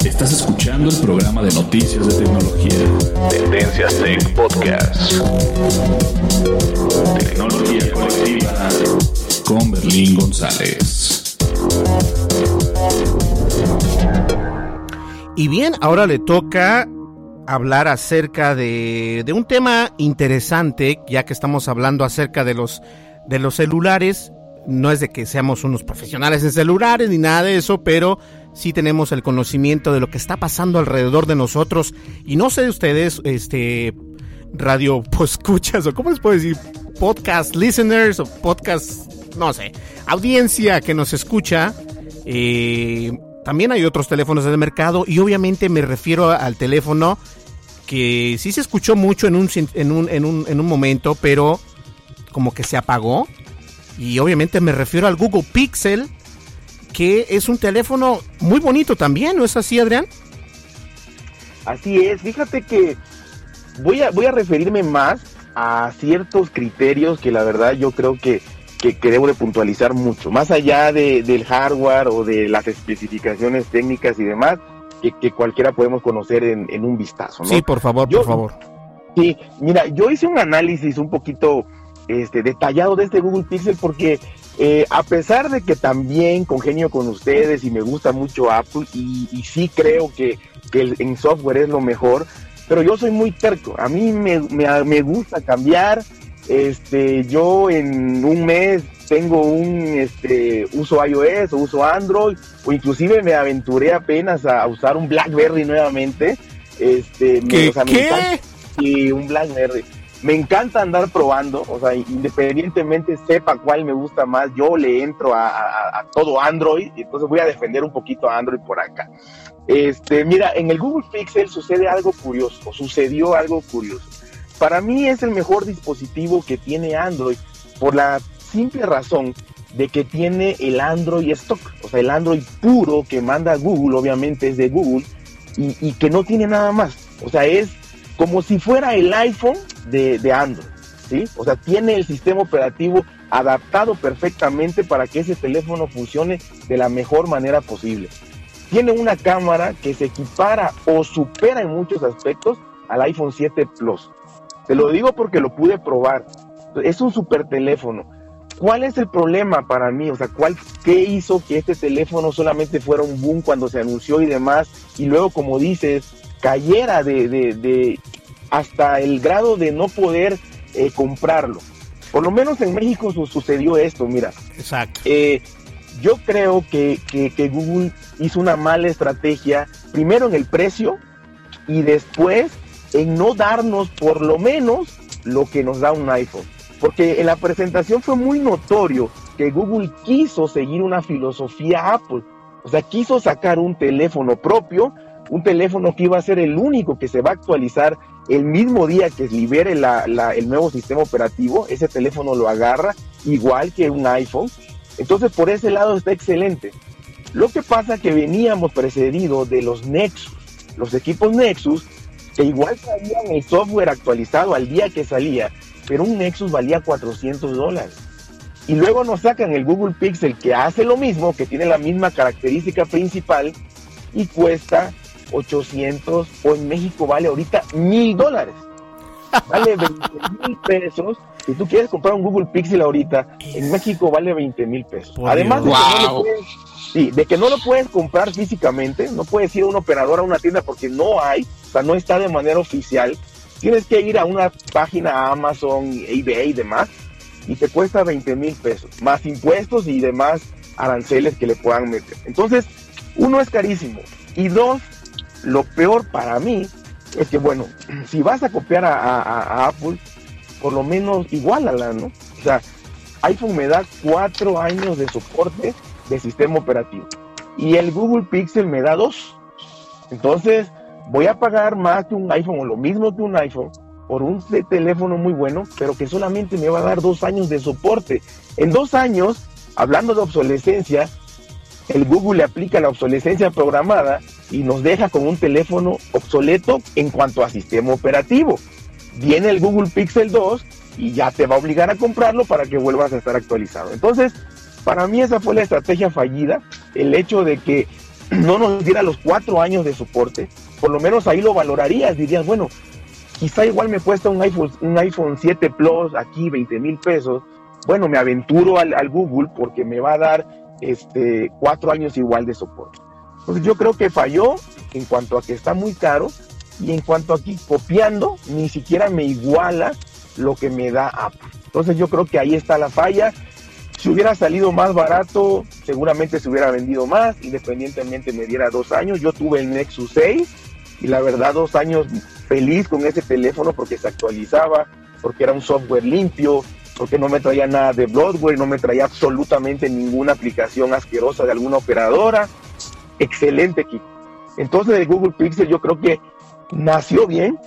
Estás escuchando el programa de noticias de tecnología. Tendencias Tech Podcast. Tecnología colectiva con Berlín González. Y bien, ahora le toca hablar acerca de, de, un tema interesante, ya que estamos hablando acerca de los de los celulares. No es de que seamos unos profesionales en celulares ni nada de eso, pero sí tenemos el conocimiento de lo que está pasando alrededor de nosotros. Y no sé de ustedes, este, radio, pues escuchas, o cómo les puedo decir, podcast listeners o podcast, no sé, audiencia que nos escucha. Eh, también hay otros teléfonos en el mercado y obviamente me refiero al teléfono que sí se escuchó mucho en un, en un, en un, en un momento, pero como que se apagó. Y obviamente me refiero al Google Pixel, que es un teléfono muy bonito también, ¿no es así, Adrián? Así es, fíjate que voy a, voy a referirme más a ciertos criterios que la verdad yo creo que que, debo de puntualizar mucho, más allá de, del hardware o de las especificaciones técnicas y demás, que, cualquiera podemos conocer en, un vistazo. Sí, por favor, por favor. Sí, mira, yo hice un análisis un poquito este, detallado de este Google Pixel porque eh, a pesar de que también congenio con ustedes y me gusta mucho Apple y, sí creo que, que en software es lo mejor, pero yo soy muy terco, a mí me, me, me gusta cambiar, este, yo en un mes tengo un este, uso iOS o uso Android, o inclusive me aventuré apenas a usar un BlackBerry nuevamente. Este, ¿Qué? y un BlackBerry. Me encanta andar probando, o sea, independientemente sepa cuál me gusta más, yo le entro a, todo Android, y entonces voy a defender un poquito a Android por acá. Este, mira, en el Google Pixel sucede algo curioso, sucedió algo curioso. Para mí es el mejor dispositivo que tiene Android por la simple razón de que tiene el Android stock, o sea, el Android puro que manda Google, obviamente es de Google, y, que no tiene nada más. O sea, es como si fuera el iPhone de, de Android, ¿sí? O sea, tiene el sistema operativo adaptado perfectamente para que ese teléfono funcione de la mejor manera posible. Tiene una cámara que se equipara o supera en muchos aspectos al iPhone 7 Plus. Te lo digo porque lo pude probar. Es un super teléfono. ¿Cuál es el problema para mí? O sea, ¿cuál, ¿qué hizo que este teléfono solamente fuera un boom cuando se anunció y demás? Y luego, como dices, cayera de, de, hasta el grado de no poder eh, comprarlo. Por lo menos en México sucedió esto, mira. Exacto. Eh, yo creo que, que, que Google hizo una mala estrategia, primero en el precio y después en no darnos por lo menos lo que nos da un iPhone. Porque en la presentación fue muy notorio que Google quiso seguir una filosofía Apple. O sea, quiso sacar un teléfono propio, un teléfono que iba a ser el único que se va a actualizar el mismo día que libere el nuevo sistema operativo. Ese teléfono lo agarra igual que un iPhone. Entonces, por ese lado está excelente. Lo que pasa es que veníamos precedidos de los Nexus. Los equipos Nexus que igual traían el software actualizado al día que salía, pero un Nexus valía 400 dólares. Y luego nos sacan el Google Pixel que hace lo mismo, que tiene la misma característica principal y cuesta 800 o en México vale ahorita mil dólares. Vale 20 mil pesos. Si tú quieres comprar un Google Pixel ahorita, en México vale 20 mil pesos. Además de, que no lo puedes, sí, de que no lo puedes comprar físicamente, no puedes ir a un operador a una tienda porque no hay, no está de manera oficial, tienes que ir a una página Amazon, eBay y demás, y te cuesta 20 mil pesos, más impuestos y demás aranceles que le puedan meter. Entonces, uno es carísimo. Y dos, lo peor para mí es que, bueno, si vas a copiar a, Apple, por lo menos igualala, ¿no? O sea, iPhone me da cuatro años de soporte de sistema operativo y el Google Pixel me da dos. Entonces, voy a pagar más que un iPhone o lo mismo que un iPhone por un teléfono muy bueno, pero que solamente me va a dar dos años de soporte. En dos años, hablando de obsolescencia, el Google le aplica la obsolescencia programada y nos deja con un teléfono obsoleto en cuanto a sistema operativo. Viene el Google Pixel 2 y ya te va a obligar a comprarlo para que vuelvas a estar actualizado. Entonces, para mí esa fue la estrategia fallida, el hecho de que no nos diera los cuatro años de soporte, por lo menos ahí lo valorarías, dirías, bueno, quizá igual me cuesta un iPhone, un iPhone 7 Plus aquí 20 mil pesos, bueno, me aventuro al, Google porque me va a dar este, cuatro años igual de soporte. Entonces yo creo que falló en cuanto a que está muy caro y en cuanto a aquí copiando, ni siquiera me iguala lo que me da Apple. Entonces yo creo que ahí está la falla. Si hubiera salido más barato, seguramente se hubiera vendido más, independientemente me diera dos años. Yo tuve el Nexus 6 y la verdad dos años feliz con ese teléfono porque se actualizaba, porque era un software limpio, porque no me traía nada de bloatware, no me traía absolutamente ninguna aplicación asquerosa de alguna operadora. Excelente equipo. Entonces el Google Pixel yo creo que nació bien,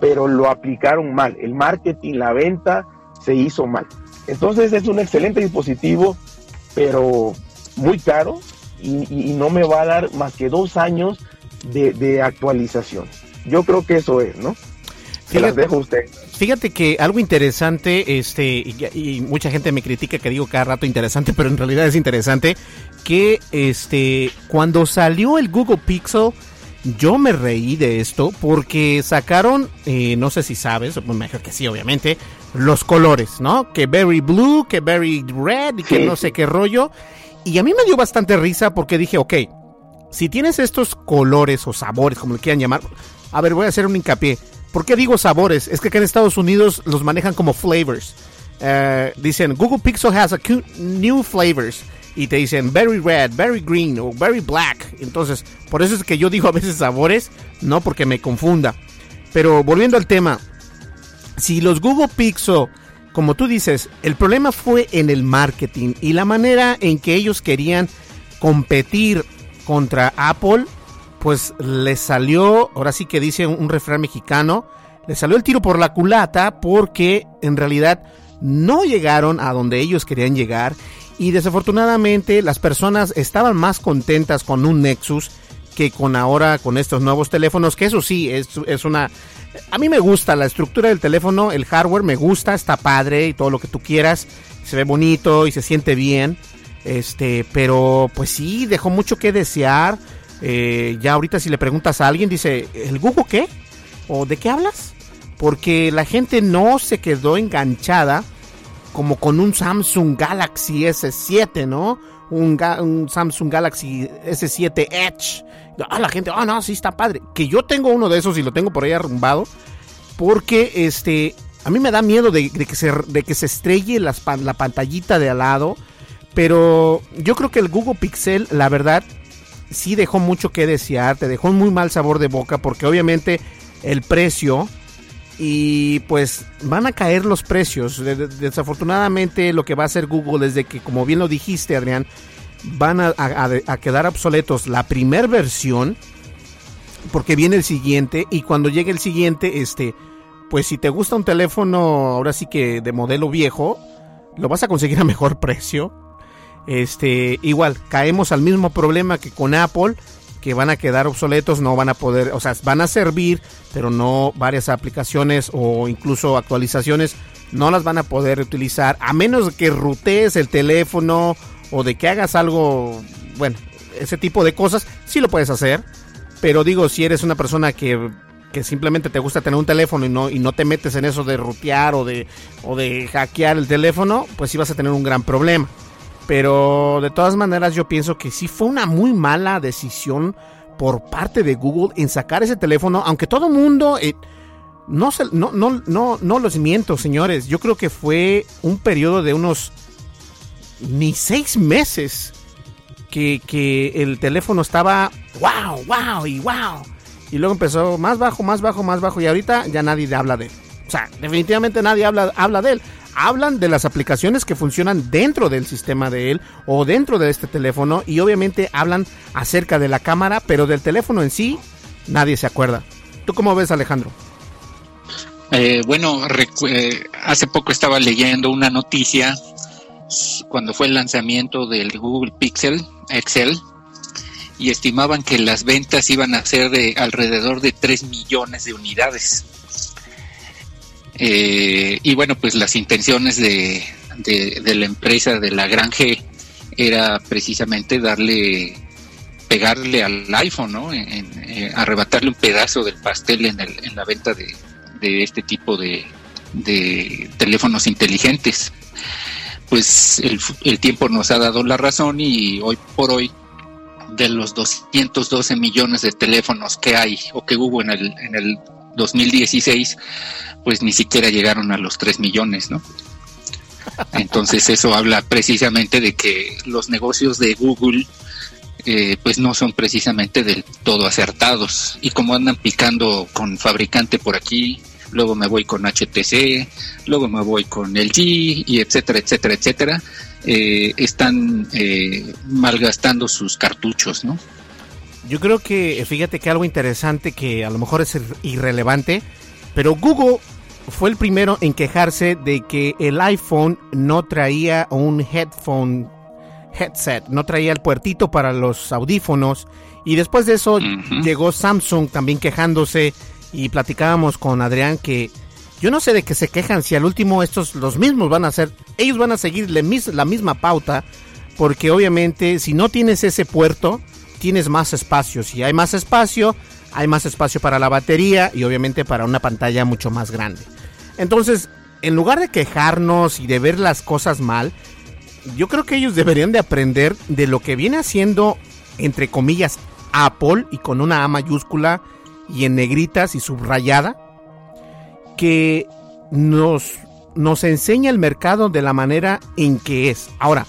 pero lo aplicaron mal. El marketing, la venta se hizo mal. Entonces es un excelente dispositivo, pero muy caro y, no me va a dar más que dos años de, actualización. Yo creo que eso es, ¿no? Las dejo a usted. Fíjate que algo interesante, este, y, mucha gente me critica que digo cada rato interesante, pero en realidad es interesante, que este, cuando salió el Google Pixel, yo me reí de esto porque sacaron, eh, no sé si sabes, pues mejor que sí, obviamente, los colores, ¿no? Que berry blue, que berry red, y que no sé qué rollo. Y a mí me dio bastante risa porque dije, ok, si tienes estos colores o sabores, como le quieran llamar, a ver, voy a hacer un hincapié. ¿Por qué digo sabores? Es que acá en Estados Unidos los manejan como flavors. Eh, dicen, Google Pixel has a new flavors y te dicen very red, very green o very black. Entonces, por eso es que yo digo a veces sabores, no porque me confunda. Pero volviendo al tema, si los Google Pixel, como tú dices, el problema fue en el marketing y la manera en que ellos querían competir contra Apple, pues les salió, ahora sí que dice un refrán mexicano, les salió el tiro por la culata porque en realidad no llegaron a donde ellos querían llegar y desafortunadamente las personas estaban más contentas con un Nexus que con ahora con estos nuevos teléfonos, que eso sí, es, es una... A mí me gusta la estructura del teléfono, el hardware me gusta, está padre y todo lo que tú quieras, se ve bonito y se siente bien, este, pero pues sí, dejó mucho que desear. Eh, ya ahorita si le preguntas a alguien, dice, ¿el Google qué? ¿O de qué hablas? Porque la gente no se quedó enganchada como con un Samsung Galaxy S7, ¿no? Un, un, Samsung Galaxy S7 Edge. Ah, la gente, ah, no, sí está padre. Que yo tengo uno de esos y lo tengo por ahí arrumbado. Porque este, a mí me da miedo de, que, se, de que se estrelle la pantallita de al lado. Pero yo creo que el Google Pixel, la verdad, sí dejó mucho que desear. Te dejó un muy mal sabor de boca. Porque obviamente el precio y pues van a caer los precios. Desafortunadamente lo que va a hacer Google es de que, como bien lo dijiste Adrián, van a, quedar obsoletos la primera versión porque viene el siguiente y cuando llegue el siguiente, este, pues si te gusta un teléfono ahora sí que de modelo viejo, lo vas a conseguir a mejor precio. Este, igual, caemos al mismo problema que con Apple que van a quedar obsoletos, no van a poder, o sea, van a servir, pero no varias aplicaciones o incluso actualizaciones no las van a poder utilizar a menos que rutees el teléfono o de que hagas algo, bueno, ese tipo de cosas, sí lo puedes hacer, pero digo, si eres una persona que, que simplemente te gusta tener un teléfono y no, y no te metes en eso de rutear o de, o de hackear el teléfono, pues sí vas a tener un gran problema. Pero de todas maneras yo pienso que sí fue una muy mala decisión por parte de Google en sacar ese teléfono, aunque todo mundo... Eh, no, se, no, no, no los miento, señores. Yo creo que fue un periodo de unos ni seis meses que, que, el teléfono estaba wow, wow y wow. Y luego empezó más bajo, más bajo, más bajo. Y ahorita ya nadie habla de él. O sea, definitivamente nadie habla, habla de él hablan de las aplicaciones que funcionan dentro del sistema de él o dentro de este teléfono y obviamente hablan acerca de la cámara, pero del teléfono en sí nadie se acuerda. ¿Tú cómo ves Alejandro? Eh, bueno, eh, hace poco estaba leyendo una noticia cuando fue el lanzamiento del Google Pixel Excel y estimaban que las ventas iban a ser de alrededor de 3 millones de unidades. Eh, y bueno, pues las intenciones de, de, la empresa de la Gran G era precisamente darle, pegarle al iPhone, ¿no? En, eh, arrebatarle un pedazo del pastel en, el, en la venta de, de este tipo de, de teléfonos inteligentes. Pues el, el tiempo nos ha dado la razón y hoy por hoy de los 212 millones de teléfonos que hay o que hubo en el, en el 2016, pues ni siquiera llegaron a los 3 millones, ¿no? Entonces eso habla precisamente de que los negocios de Google eh, pues no son precisamente del todo acertados. Y como andan picando con fabricante por aquí, luego me voy con HTC, luego me voy con LG y etcétera, etcétera, etcétera, eh, están eh, malgastando sus cartuchos, ¿no? Yo creo que, fíjate que algo interesante que a lo mejor es irrelevante, pero Google fue el primero en quejarse de que el iPhone no traía un headphone headset, no traía el puertito para los audífonos. Y después de eso llegó Samsung también quejándose y platicábamos con Adrián que yo no sé de qué se quejan si al último estos los mismos van a hacer, ellos van a seguir la misma pauta porque obviamente si no tienes ese puerto tienes más espacio, si hay más espacio hay más espacio para la batería y obviamente para una pantalla mucho más grande. Entonces, en lugar de quejarnos y de ver las cosas mal, yo creo que ellos deberían de aprender de lo que viene haciendo, entre comillas, Apple y con una A mayúscula y en negritas y subrayada, que nos, nos enseña el mercado de la manera en que es. Ahora,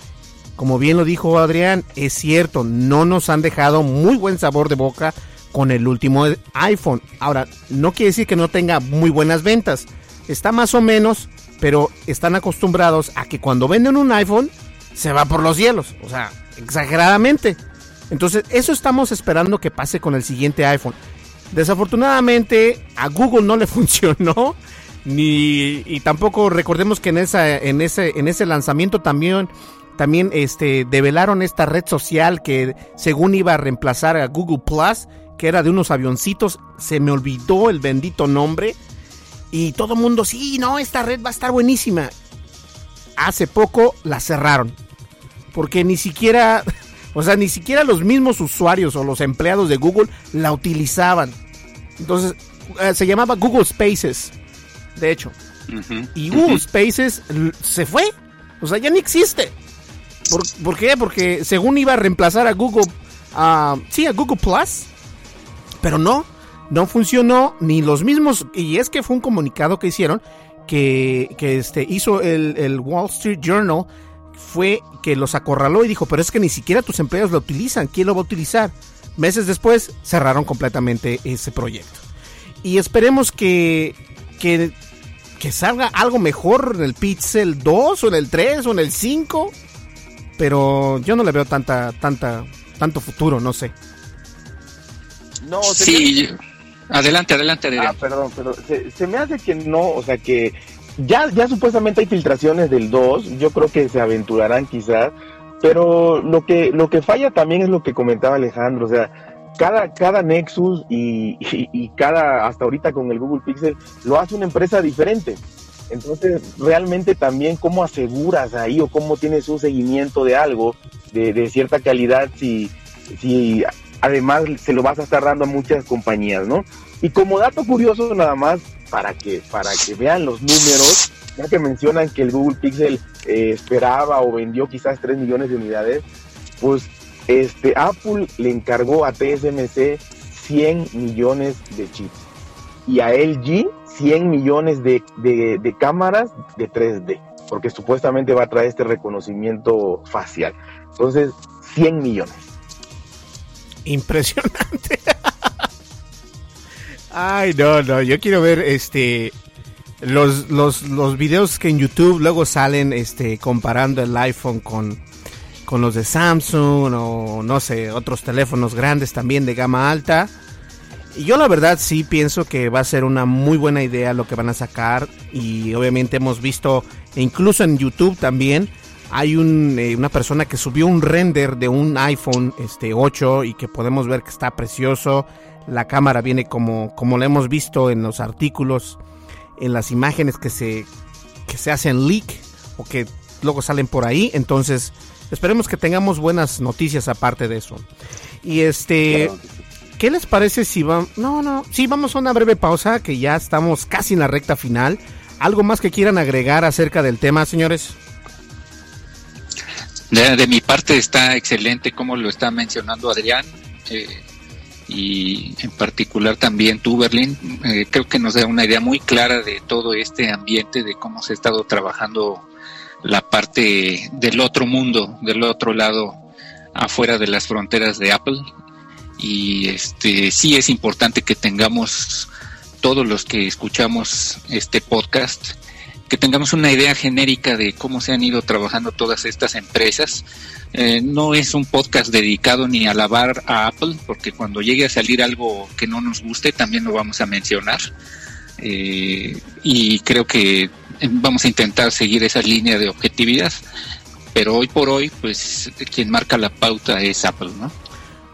como bien lo dijo Adrián, es cierto, no nos han dejado muy buen sabor de boca con el último iPhone. Ahora, no quiere decir que no tenga muy buenas ventas. Está más o menos, pero están acostumbrados a que cuando venden un iPhone se va por los cielos, o sea, exageradamente. Entonces, eso estamos esperando que pase con el siguiente iPhone. Desafortunadamente, a Google no le funcionó. Ni, y tampoco recordemos que en, en, ese, en ese lanzamiento también, también este, develaron esta red social que según iba a reemplazar a Google Plus, que era de unos avioncitos. Se me olvidó el bendito nombre. Y todo el mundo, sí, no, esta red va a estar buenísima. Hace poco la cerraron porque ni siquiera, o sea, ni siquiera los mismos usuarios o los empleados de Google la utilizaban. Entonces, eh, se llamaba Google Spaces, de hecho. Y Google Spaces se fue, o sea, ya ni existe. ¿Por, qué? Porque según iba a reemplazar a Google, uh, sí, a Google Plus, pero no, no funcionó ni los mismos, y es que fue un comunicado que hicieron que, que este, hizo el, el Wall Street Journal fue que los acorraló y dijo, pero es que ni siquiera tus empleados lo utilizan, ¿quién lo va a utilizar? Meses después cerraron completamente ese proyecto. Y esperemos que, que, que salga algo mejor en el Pixel 2 o en el 3 o en el 5. Pero yo no le veo tanta, tanta, tanto futuro, no sé. No, sí, adelante, adelante, adelante. Ah, perdón, pero se, se me hace que no, o sea que ya, ya supuestamente hay filtraciones del 2, yo creo que se aventurarán quizás, pero lo que, lo que falla también es lo que comentaba Alejandro, o sea, cada, cada Nexus y, y, cada, hasta ahorita con el Google Pixel, lo hace una empresa diferente. Entonces, realmente también cómo aseguras ahí o cómo tienes un seguimiento de algo de, de cierta calidad si, además se lo vas a estar dando a muchas compañías, ¿no? Y como dato curioso nada más, para que, para que vean los números, ya que mencionan que el Google Pixel eh, esperaba o vendió quizás 3 millones de unidades, pues este, Apple le encargó a TSMC 100 millones de chips y a LG 100 millones de, de, cámaras de 3D, porque supuestamente va a traer este reconocimiento facial. Entonces, 100 millones. Impresionante. Ay, no, no, yo quiero ver este los, los, los videos que en YouTube luego salen este comparando el iPhone con, con los de Samsung o no sé, otros teléfonos grandes también de gama alta. Y yo la verdad sí pienso que va a ser una muy buena idea lo que van a sacar y obviamente hemos visto, e incluso en YouTube también, hay un, eh, una persona que subió un render de un iPhone este 8 y que podemos ver que está precioso la cámara viene como, como lo hemos visto en los artículos, en las imágenes que se, que se hacen leak o que luego salen por ahí. Entonces, esperemos que tengamos buenas noticias aparte de eso. Y este, ¿qué les parece si vamos? No, no, sí, vamos a una breve pausa que ya estamos casi en la recta final. ¿Algo más que quieran agregar acerca del tema, señores? De, mi parte está excelente como lo está mencionando Adrián. Eh, y en particular también tú, Berlín, eh, creo que nos da una idea muy clara de todo este ambiente, de cómo se ha estado trabajando la parte del otro mundo, del otro lado, afuera de las fronteras de Apple. Y este sí es importante que tengamos todos los que escuchamos este podcast que tengamos una idea genérica de cómo se han ido trabajando todas estas empresas. Eh, no es un podcast dedicado ni a alabar a Apple, porque cuando llegue a salir algo que no nos guste, también lo vamos a mencionar. Eh, y creo que vamos a intentar seguir esa línea de objetividad. Pero hoy por hoy, pues quien marca la pauta es Apple, ¿no?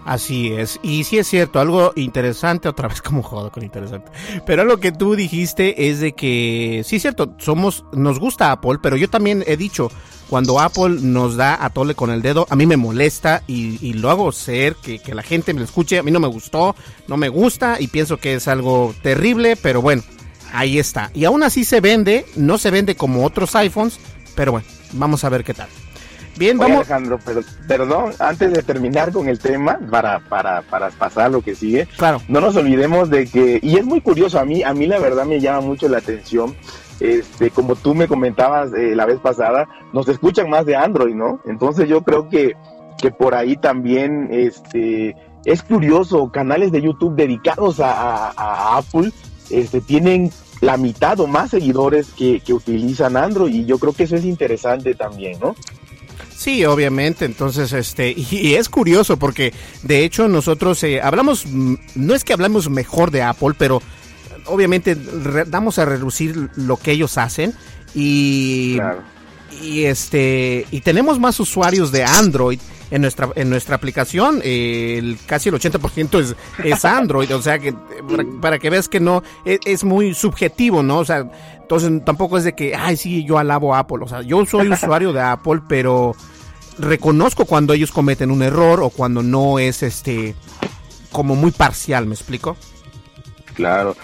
Así es, y sí es cierto, algo interesante, otra vez como jodo con interesante, pero lo que tú dijiste es de que, sí es cierto, somos, nos gusta Apple, pero yo también he dicho, cuando Apple nos da a tole con el dedo, a mí me molesta y, lo hago ser, que, que, la gente me escuche, a mí no me gustó, no me gusta y pienso que es algo terrible, pero bueno, ahí está. Y aún así se vende, no se vende como otros iPhones, pero bueno, vamos a ver qué tal. Bien, vamos. Alejandro, pero, perdón, antes de terminar con el tema, para, para, para pasar lo que sigue, claro. no nos olvidemos de que, y es muy curioso, a mí, a mí la verdad me llama mucho la atención, este, como tú me comentabas eh, la vez pasada, nos escuchan más de Android, ¿no? Entonces yo creo que, que por ahí también, este, es curioso, canales de YouTube dedicados a, a, Apple, este, tienen la mitad o más seguidores que, que, utilizan Android y yo creo que eso es interesante también, ¿no? Sí, obviamente. Entonces, este, y, es curioso porque de hecho nosotros eh, hablamos, mm, no es que hablamos mejor de Apple, pero obviamente damos a reducir lo que ellos hacen y, y este, y tenemos más usuarios de Android en nuestra en nuestra aplicación el casi el 80% es, es Android o sea que para, que veas que no es, es, muy subjetivo no o sea entonces tampoco es de que ay sí yo alabo a Apple o sea yo soy usuario de Apple pero reconozco cuando ellos cometen un error o cuando no es este como muy parcial, ¿me explico? Claro.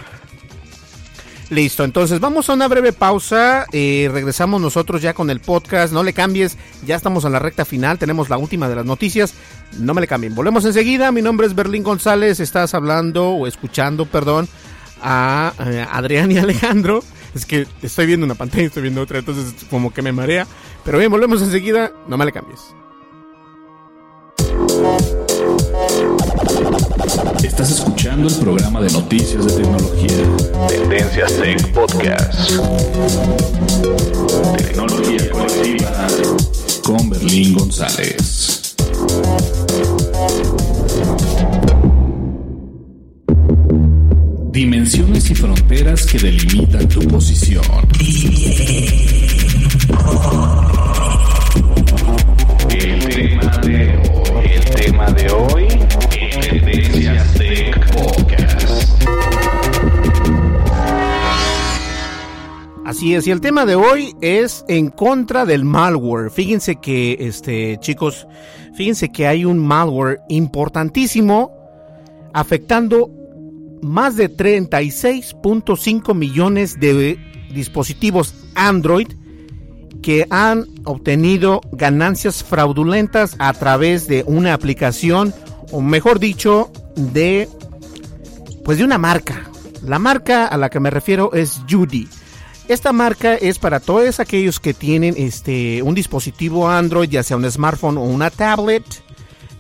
Listo, entonces vamos a una breve pausa. y regresamos nosotros ya con el podcast. No le cambies, ya estamos en la recta final. Tenemos la última de las noticias. No me le cambien. Volvemos enseguida. Mi nombre es Berlín González. Estás hablando o escuchando, perdón, a eh, Adrián y Alejandro. Es que estoy viendo una pantalla estoy viendo otra, entonces como que me marea. Pero bien, volvemos enseguida. No me le cambies. Estás escuchando el programa de noticias de tecnología. Tendencias Tech Podcast. Tecnología colectiva con Berlín González. Dimensiones y fronteras que delimitan tu posición. El tema de hoy, el tema de hoy, Así es, y el tema de hoy es en contra del malware. Fíjense que, este, chicos, fíjense que hay un malware importantísimo afectando más de 36.5 millones de dispositivos Android que han obtenido ganancias fraudulentas a través de una aplicación o mejor dicho de pues de una marca. La marca a la que me refiero es Judy. Esta marca es para todos aquellos que tienen este un dispositivo Android, ya sea un smartphone o una tablet.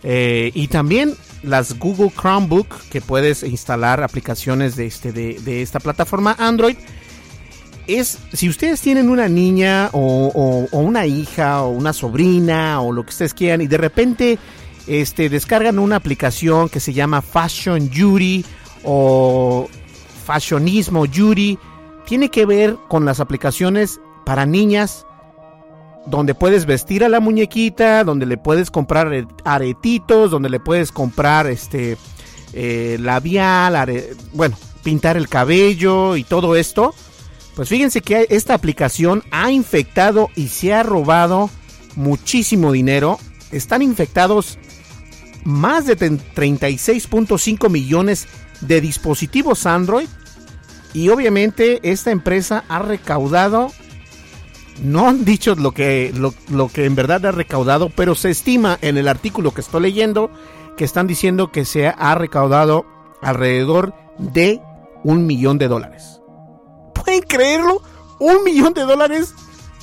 Eh, y también las Google Chromebook que puedes instalar aplicaciones de, este, de, esta plataforma Android. Es, si ustedes tienen una niña o, una hija o una sobrina o lo que ustedes quieran y de repente este, descargan una aplicación que se llama Fashion Judy o Fashionismo Judy, tiene que ver con las aplicaciones para niñas donde puedes vestir a la muñequita, donde le puedes comprar aretitos, donde le puedes comprar este eh, labial, bueno, pintar el cabello y todo esto. Pues fíjense que esta aplicación ha infectado y se ha robado muchísimo dinero. Están infectados más de 36.5 millones de dispositivos Android. Y obviamente esta empresa ha recaudado no han dicho lo que, lo, que en verdad ha recaudado, pero se estima en el artículo que estoy leyendo que están diciendo que se ha recaudado alrededor de un millón de dólares. ¿Pueden creerlo? Un millón de dólares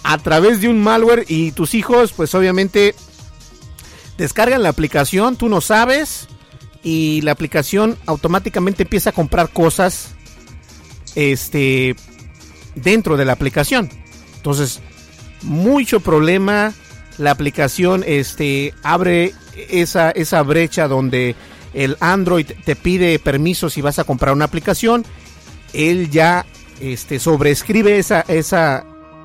a través de un malware y tus hijos pues obviamente descargan la aplicación, tú no sabes y la aplicación automáticamente empieza a comprar cosas este dentro de la aplicación. Entonces, mucho problema la aplicación este abre esa esa brecha donde el Android te pide permiso si vas a comprar una aplicación, él ya este sobrescribe esa esa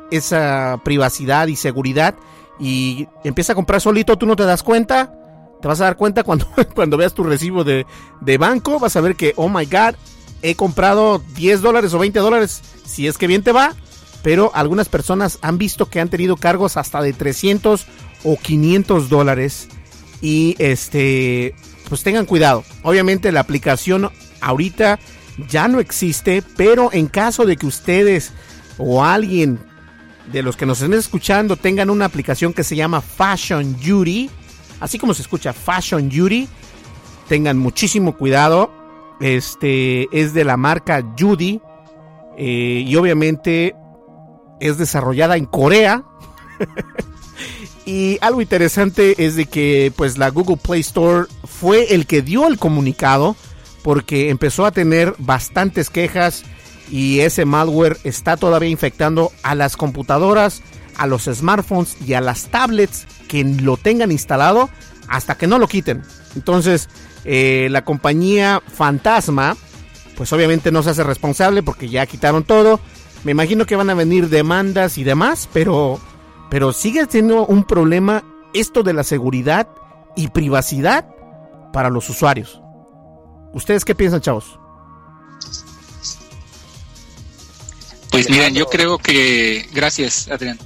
esa privacidad y seguridad y empieza a comprar solito, tú no te das cuenta, te vas a dar cuenta cuando, cuando veas tu recibo de, de banco, vas a ver que, oh my god, he comprado 10 dólares o 20 dólares, si es que bien te va, pero algunas personas han visto que han tenido cargos hasta de 300 o 500 dólares. Y este, pues tengan cuidado. Obviamente la aplicación ahorita ya no existe, pero en caso de que ustedes o alguien de los que nos estén escuchando tengan una aplicación que se llama Fashion Judy, así como se escucha Fashion Judy, tengan muchísimo cuidado. Este es de la marca Judy eh, y obviamente es desarrollada en Corea. y algo interesante es de que pues la Google Play Store fue el que dio el comunicado porque empezó a tener bastantes quejas y ese malware está todavía infectando a las computadoras, a los smartphones y a las tablets que lo tengan instalado hasta que no lo quiten. Entonces, eh, la compañía Fantasma, pues obviamente no se hace responsable porque ya quitaron todo. Me imagino que van a venir demandas y demás, pero, pero sigue siendo un problema esto de la seguridad y privacidad para los usuarios. ¿Ustedes qué piensan, chavos? Pues miren, yo creo que, gracias Adrián,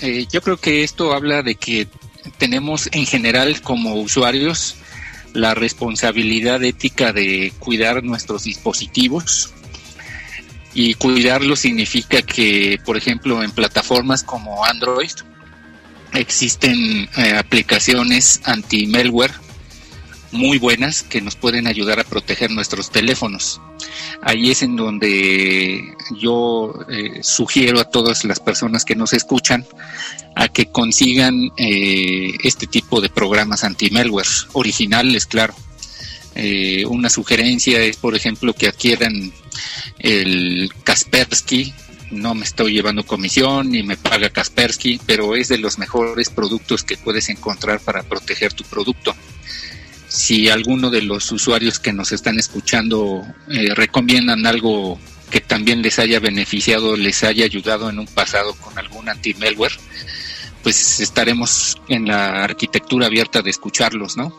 eh, yo creo que esto habla de que tenemos en general como usuarios la responsabilidad ética de cuidar nuestros dispositivos. Y cuidarlos significa que, por ejemplo, en plataformas como Android existen eh, aplicaciones anti-malware muy buenas que nos pueden ayudar a proteger nuestros teléfonos. Ahí es en donde yo eh, sugiero a todas las personas que nos escuchan a que consigan eh, este tipo de programas anti-malware originales, claro. Eh, una sugerencia es, por ejemplo, que adquieran el Kaspersky. No me estoy llevando comisión ni me paga Kaspersky, pero es de los mejores productos que puedes encontrar para proteger tu producto si alguno de los usuarios que nos están escuchando eh, recomiendan algo que también les haya beneficiado, les haya ayudado en un pasado con algún anti-malware, pues estaremos en la arquitectura abierta de escucharlos, ¿no?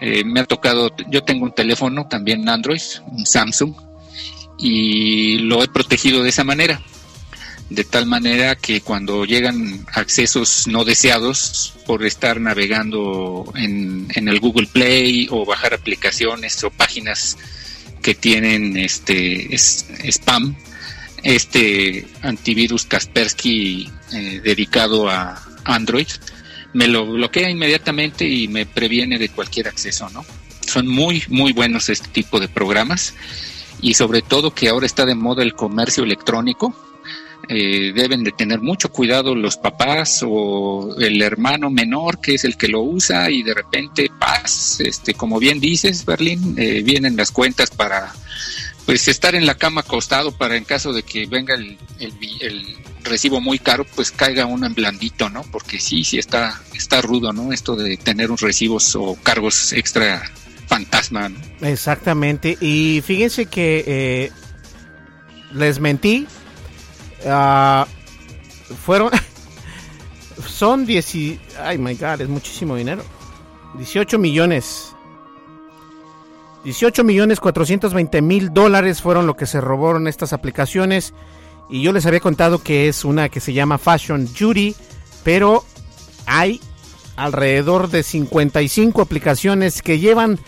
Eh, me ha tocado, yo tengo un teléfono también Android, un Samsung, y lo he protegido de esa manera de tal manera que cuando llegan accesos no deseados por estar navegando en, el Google Play o bajar aplicaciones o páginas que tienen este spam, este antivirus Kaspersky eh, dedicado a Android me lo bloquea inmediatamente y me previene de cualquier acceso, ¿no? Son muy, muy buenos este tipo de programas y sobre todo que ahora está de moda el comercio electrónico, eh, deben de tener mucho cuidado los papás o el hermano menor que es el que lo usa y de repente, paz, este, como bien dices, Berlín, eh, vienen las cuentas para pues estar en la cama acostado para en caso de que venga el, el, recibo muy caro, pues caiga uno en blandito, ¿no? Porque sí, sí está, está rudo, ¿no? Esto de tener un recibos o cargos extra fantasma. Exactamente. Y fíjense que eh, les mentí, Uh, fueron. Son 10. Ay, my God, es muchísimo dinero. 18 millones. 18 millones 420 mil dólares fueron lo que se robaron estas aplicaciones. Y yo les había contado que es una que se llama Fashion Judy. Pero hay alrededor de 55 aplicaciones que llevan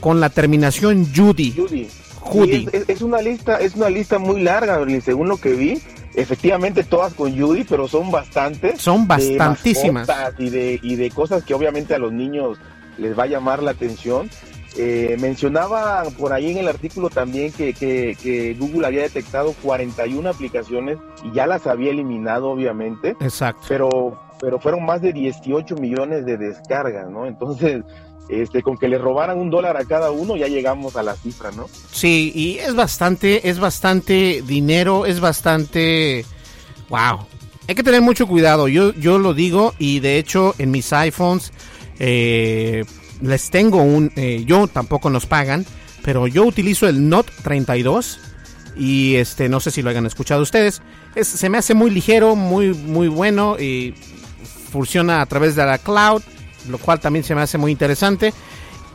con la terminación Judy. Judy. Es, una lista, es una lista muy larga, según lo que vi efectivamente todas con Judy, pero son bastantes. Son bastantísimas. y, de, y de cosas que obviamente a los niños les va a llamar la atención. eh, mencionaba por ahí en el artículo también que, que, Google había detectado 41 aplicaciones y ya las había eliminado, obviamente. Exacto. Pero, pero fueron más de 18 millones de descargas, ¿no? Entonces, este, con que le robaran un dólar a cada uno, ya llegamos a la cifra, ¿no? Sí, y es bastante, es bastante dinero, es bastante. ¡Wow! Hay que tener mucho cuidado. Yo, yo lo digo, y de hecho, en mis iPhones. Eh, les tengo un, eh, yo tampoco nos pagan, pero yo utilizo el Note 32 y este, no sé si lo hayan escuchado ustedes. Es, se me hace muy ligero, muy, muy bueno y funciona a través de la cloud, lo cual también se me hace muy interesante.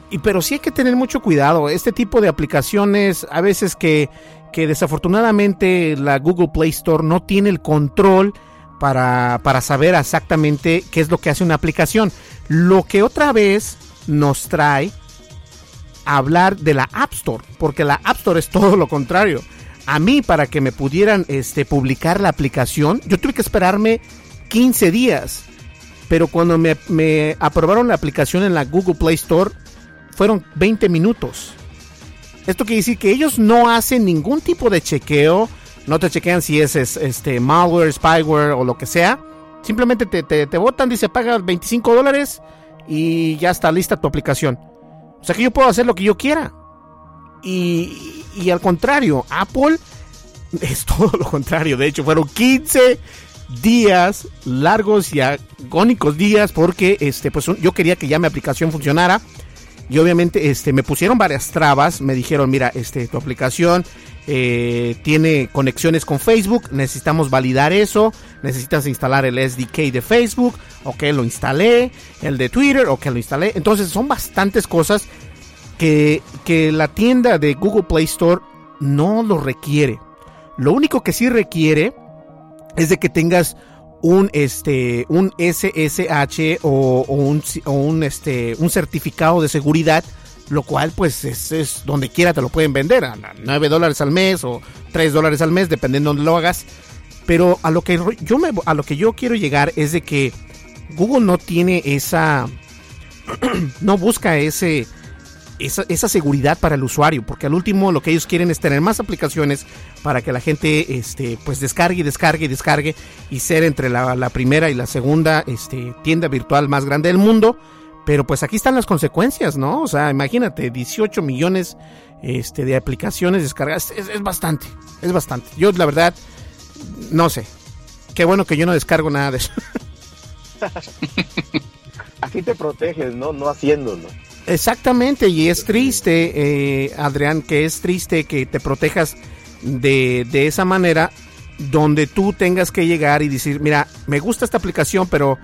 Y, pero sí hay que tener mucho cuidado. Este tipo de aplicaciones, a veces que, que desafortunadamente la Google Play Store no tiene el control para, para saber exactamente qué es lo que hace una aplicación. Lo que otra vez nos trae a hablar de la App Store, porque la App Store es todo lo contrario. A mí, para que me pudieran este, publicar la aplicación, yo tuve que esperarme 15 días. Pero cuando me, aprobaron la aplicación en la Google Play Store, fueron 20 minutos. Esto quiere decir que ellos no hacen ningún tipo de chequeo, no te chequean si es, este malware, spyware o lo que sea. Simplemente te, te, te botan, dice paga 25 dólares y ya está lista tu aplicación. O sea que yo puedo hacer lo que yo quiera. Y, y al contrario, Apple es todo lo contrario. De hecho, fueron 15 días largos y agónicos días porque este pues yo quería que ya mi aplicación funcionara y obviamente este me pusieron varias trabas me dijeron mira este tu aplicación eh, tiene conexiones con Facebook, necesitamos validar eso, necesitas instalar el SDK de Facebook, ok, lo instalé, el de Twitter, ok, lo instalé. Entonces son bastantes cosas que, que la tienda de Google Play Store no lo requiere. Lo único que sí requiere es de que tengas un este un SSH o, un, o un este un certificado de seguridad lo cual pues es, donde quiera te lo pueden vender, a 9 dólares al mes o 3 dólares al mes, dependiendo de donde lo hagas. Pero a lo que yo me, a lo que yo quiero llegar es de que Google no tiene esa, no busca ese, esa, esa, seguridad para el usuario, porque al último lo que ellos quieren es tener más aplicaciones para que la gente este, pues descargue, descargue, descargue y ser entre la, la primera y la segunda este, tienda virtual más grande del mundo pero pues aquí están las consecuencias, ¿no? O sea, imagínate, 18 millones este, de aplicaciones descargadas. Es, bastante, es bastante. Yo la verdad, no sé. Qué bueno que yo no descargo nada de eso. Así te proteges, ¿no? No haciéndolo. Exactamente, y es triste, eh, Adrián, que es triste que te protejas de, de esa manera donde tú tengas que llegar y decir, mira, me gusta esta aplicación, pero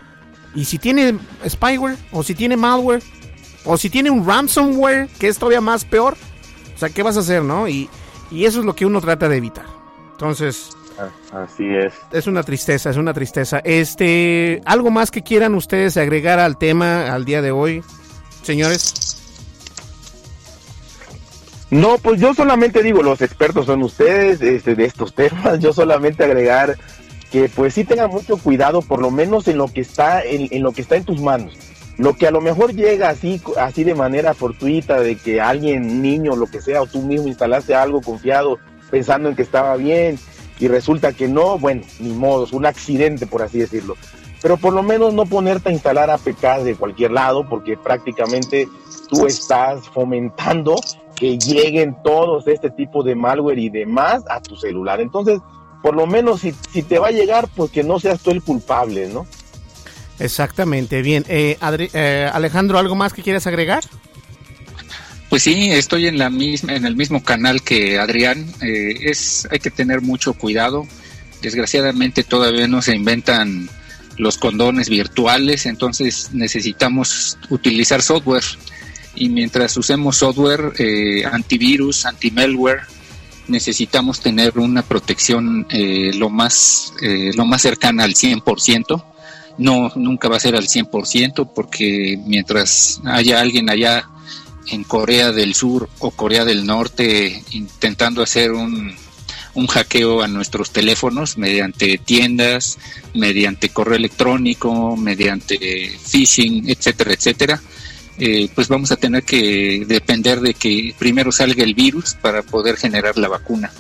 y si tiene spyware, o si tiene malware, o si tiene un ransomware, que es todavía más peor, o sea, ¿qué vas a hacer, no? Y, eso es lo que uno trata de evitar. Entonces, ah, Así es. Es una tristeza, es una tristeza. Este, ¿algo más que quieran ustedes agregar al tema al día de hoy, señores? No, pues yo solamente digo, los expertos son ustedes este, de estos temas. Yo solamente agregar que pues sí tenga mucho cuidado, por lo menos en lo que está en, lo que está en tus manos. Lo que a lo mejor llega así, así de manera fortuita, de que alguien, niño, lo que sea, o tú mismo instalaste algo confiado, pensando en que estaba bien, y resulta que no, bueno, ni modo, es un accidente, por así decirlo. Pero por lo menos no ponerte a instalar APK de cualquier lado, porque prácticamente tú estás fomentando que lleguen todos este tipo de malware y demás a tu celular. Entonces, por lo menos si, si te va a llegar, pues que no seas tú el culpable, ¿no? Exactamente, bien. Eh, eh, Alejandro, ¿algo más que quieras agregar? Pues sí, estoy en la misma, en el mismo canal que Adrián. Eh, es, hay que tener mucho cuidado. Desgraciadamente todavía no se inventan los condones virtuales, entonces necesitamos utilizar software. Y mientras usemos software antivirus, anti-malware, necesitamos tener una protección eh, lo más eh, lo más cercana al 100%. No, nunca va a ser al 100% porque mientras haya alguien allá en Corea del Sur o Corea del Norte intentando hacer un, un hackeo a nuestros teléfonos mediante tiendas, mediante correo electrónico, mediante phishing, etcétera, etcétera, eh, pues vamos a tener que depender de que primero salga el virus para poder generar la vacuna.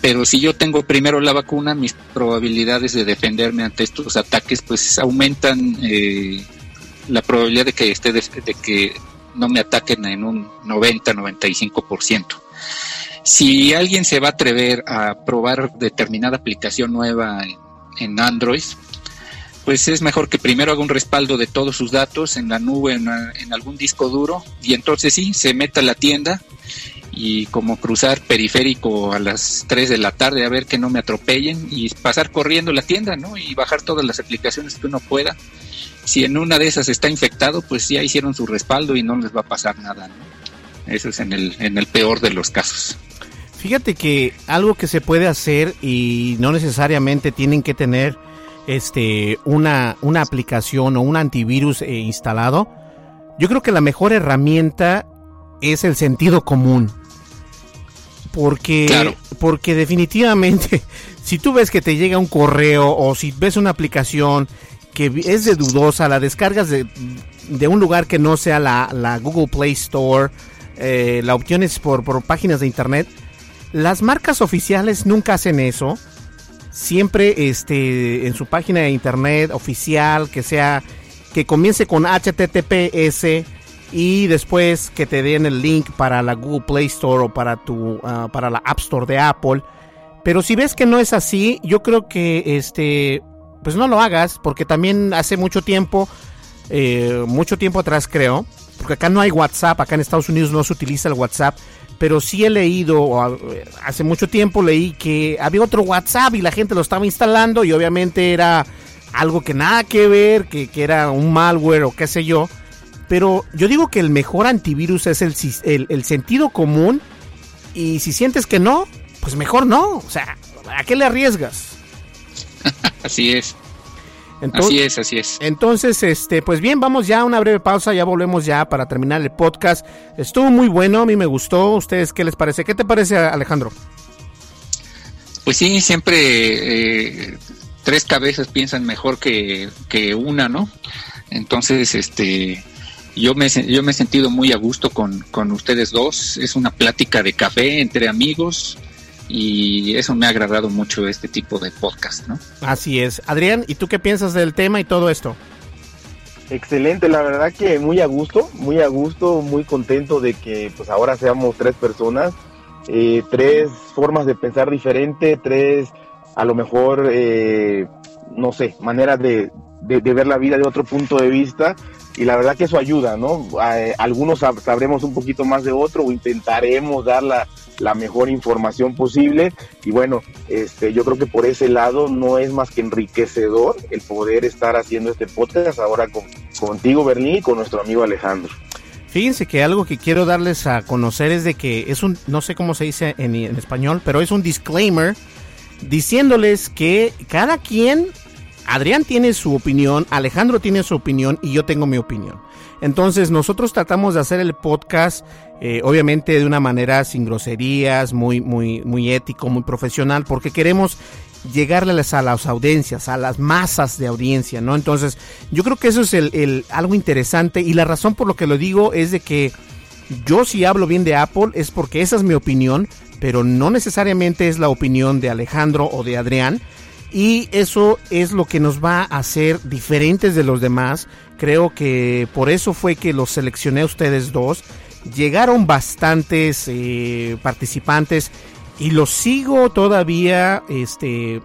Pero si yo tengo primero la vacuna, mis probabilidades de defenderme ante estos ataques pues aumentan eh, la probabilidad de que esté de, que no me ataquen en un 90-95%. Si alguien se va a atrever a probar determinada aplicación nueva en Android, pues es mejor que primero haga un respaldo de todos sus datos en la nube, en, algún disco duro, y entonces sí, se meta a la tienda y como cruzar periférico a las 3 de la tarde a ver que no me atropellen y pasar corriendo la tienda, ¿no? Y bajar todas las aplicaciones que uno pueda. Si en una de esas está infectado, pues ya hicieron su respaldo y no les va a pasar nada, ¿no? Eso es en el, en el peor de los casos. Fíjate que algo que se puede hacer y no necesariamente tienen que tener este, una, una aplicación o un antivirus eh, instalado, yo creo que la mejor herramienta es el sentido común. Porque, porque definitivamente, si tú ves que te llega un correo o si ves una aplicación que es de dudosa, la descargas de, de un lugar que no sea la, Google Play Store, eh, la opción es por, por páginas de internet, las marcas oficiales nunca hacen eso. Siempre este en su página de internet oficial que sea que comience con https y después que te den el link para la Google Play Store o para tu ah, para la App Store de Apple. Pero si ves que no es así yo creo que este pues no lo hagas porque también hace mucho tiempo eh, mucho tiempo atrás creo porque acá no hay WhatsApp acá en Estados Unidos no se utiliza el WhatsApp pero sí he leído, hace mucho tiempo leí que había otro WhatsApp y la gente lo estaba instalando y obviamente era algo que nada que ver, que, era un malware o qué sé yo. Pero yo digo que el mejor antivirus es el, el, sentido común y si sientes que no, pues mejor no. O sea, ¿a qué le arriesgas? Así es así es, así es. Entonces, este, pues bien, vamos ya a una breve pausa, ya volvemos ya para terminar el podcast. Estuvo muy bueno, a mí me gustó. ¿Ustedes qué les parece? ¿Qué te parece, Alejandro? Pues sí, siempre eh, tres cabezas piensan mejor que, que una, ¿no? Entonces, este, yo me, yo me he sentido muy a gusto con, con ustedes dos. Es una plática de café entre amigos y eso me ha agradado mucho este tipo de podcast, ¿no? Así es. Adrián, ¿y tú qué piensas del tema y todo esto? Excelente, la verdad que muy a gusto, muy a gusto, muy contento de que pues ahora seamos tres personas, eh, tres formas de pensar diferente, tres a lo mejor, eh, no sé, maneras de, de, ver la vida de otro punto de vista y la verdad que eso ayuda, ¿no? Eh, algunos sabremos un poquito más de otro o intentaremos dar la, la mejor información posible y bueno, este, yo creo que por ese lado no es más que enriquecedor el poder estar haciendo este podcast ahora con, contigo Berlín y con nuestro amigo Alejandro. Fíjense que algo que quiero darles a conocer es de que es un, no sé cómo se dice en, en español, pero es un disclaimer diciéndoles que cada quien Adrián tiene su opinión, Alejandro tiene su opinión y yo tengo mi opinión. Entonces nosotros tratamos de hacer el podcast eh, obviamente de una manera sin groserías, muy, muy, muy ético, muy profesional, porque queremos llegarles a las audiencias, a las masas de audiencia, ¿no? Entonces yo creo que eso es el, algo interesante y la razón por lo que lo digo es de que yo si hablo bien de Apple es porque esa es mi opinión, pero no necesariamente es la opinión de Alejandro o de Adrián y eso es lo que nos va a hacer diferentes de los demás. Creo que por eso fue que los seleccioné a ustedes dos. Llegaron bastantes eh, participantes y los sigo todavía este,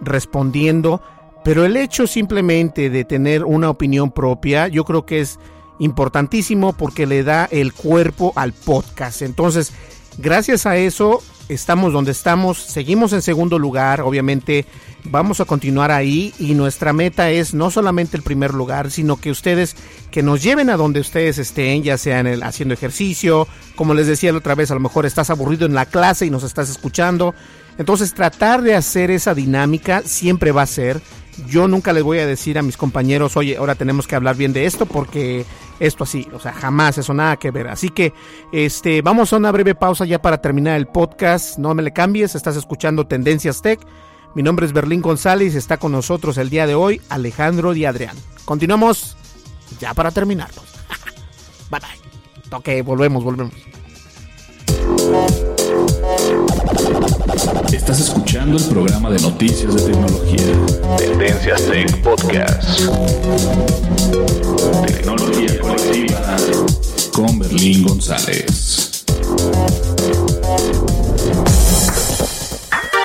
respondiendo. Pero el hecho simplemente de tener una opinión propia, yo creo que es importantísimo porque le da el cuerpo al podcast. Entonces, gracias a eso, estamos donde estamos, seguimos en segundo lugar, obviamente vamos a continuar ahí y nuestra meta es no solamente el primer lugar, sino que ustedes que nos lleven a donde ustedes estén, ya sea en el, haciendo ejercicio, como les decía la otra vez, a lo mejor estás aburrido en la clase y nos estás escuchando. Entonces tratar de hacer esa dinámica siempre va a ser. Yo nunca les voy a decir a mis compañeros, oye, ahora tenemos que hablar bien de esto porque esto así, o sea, jamás eso nada que ver. Así que este, vamos a una breve pausa ya para terminar el podcast. No me le cambies, estás escuchando Tendencias Tech. Mi nombre es Berlín González, está con nosotros el día de hoy Alejandro Di Adrián. Continuamos ya para terminarlo. Bye bye. Ok, volvemos, volvemos. Estás escuchando el programa de noticias de tecnología. Tendencias Tech Podcast. Tecnología colectiva con Berlín González.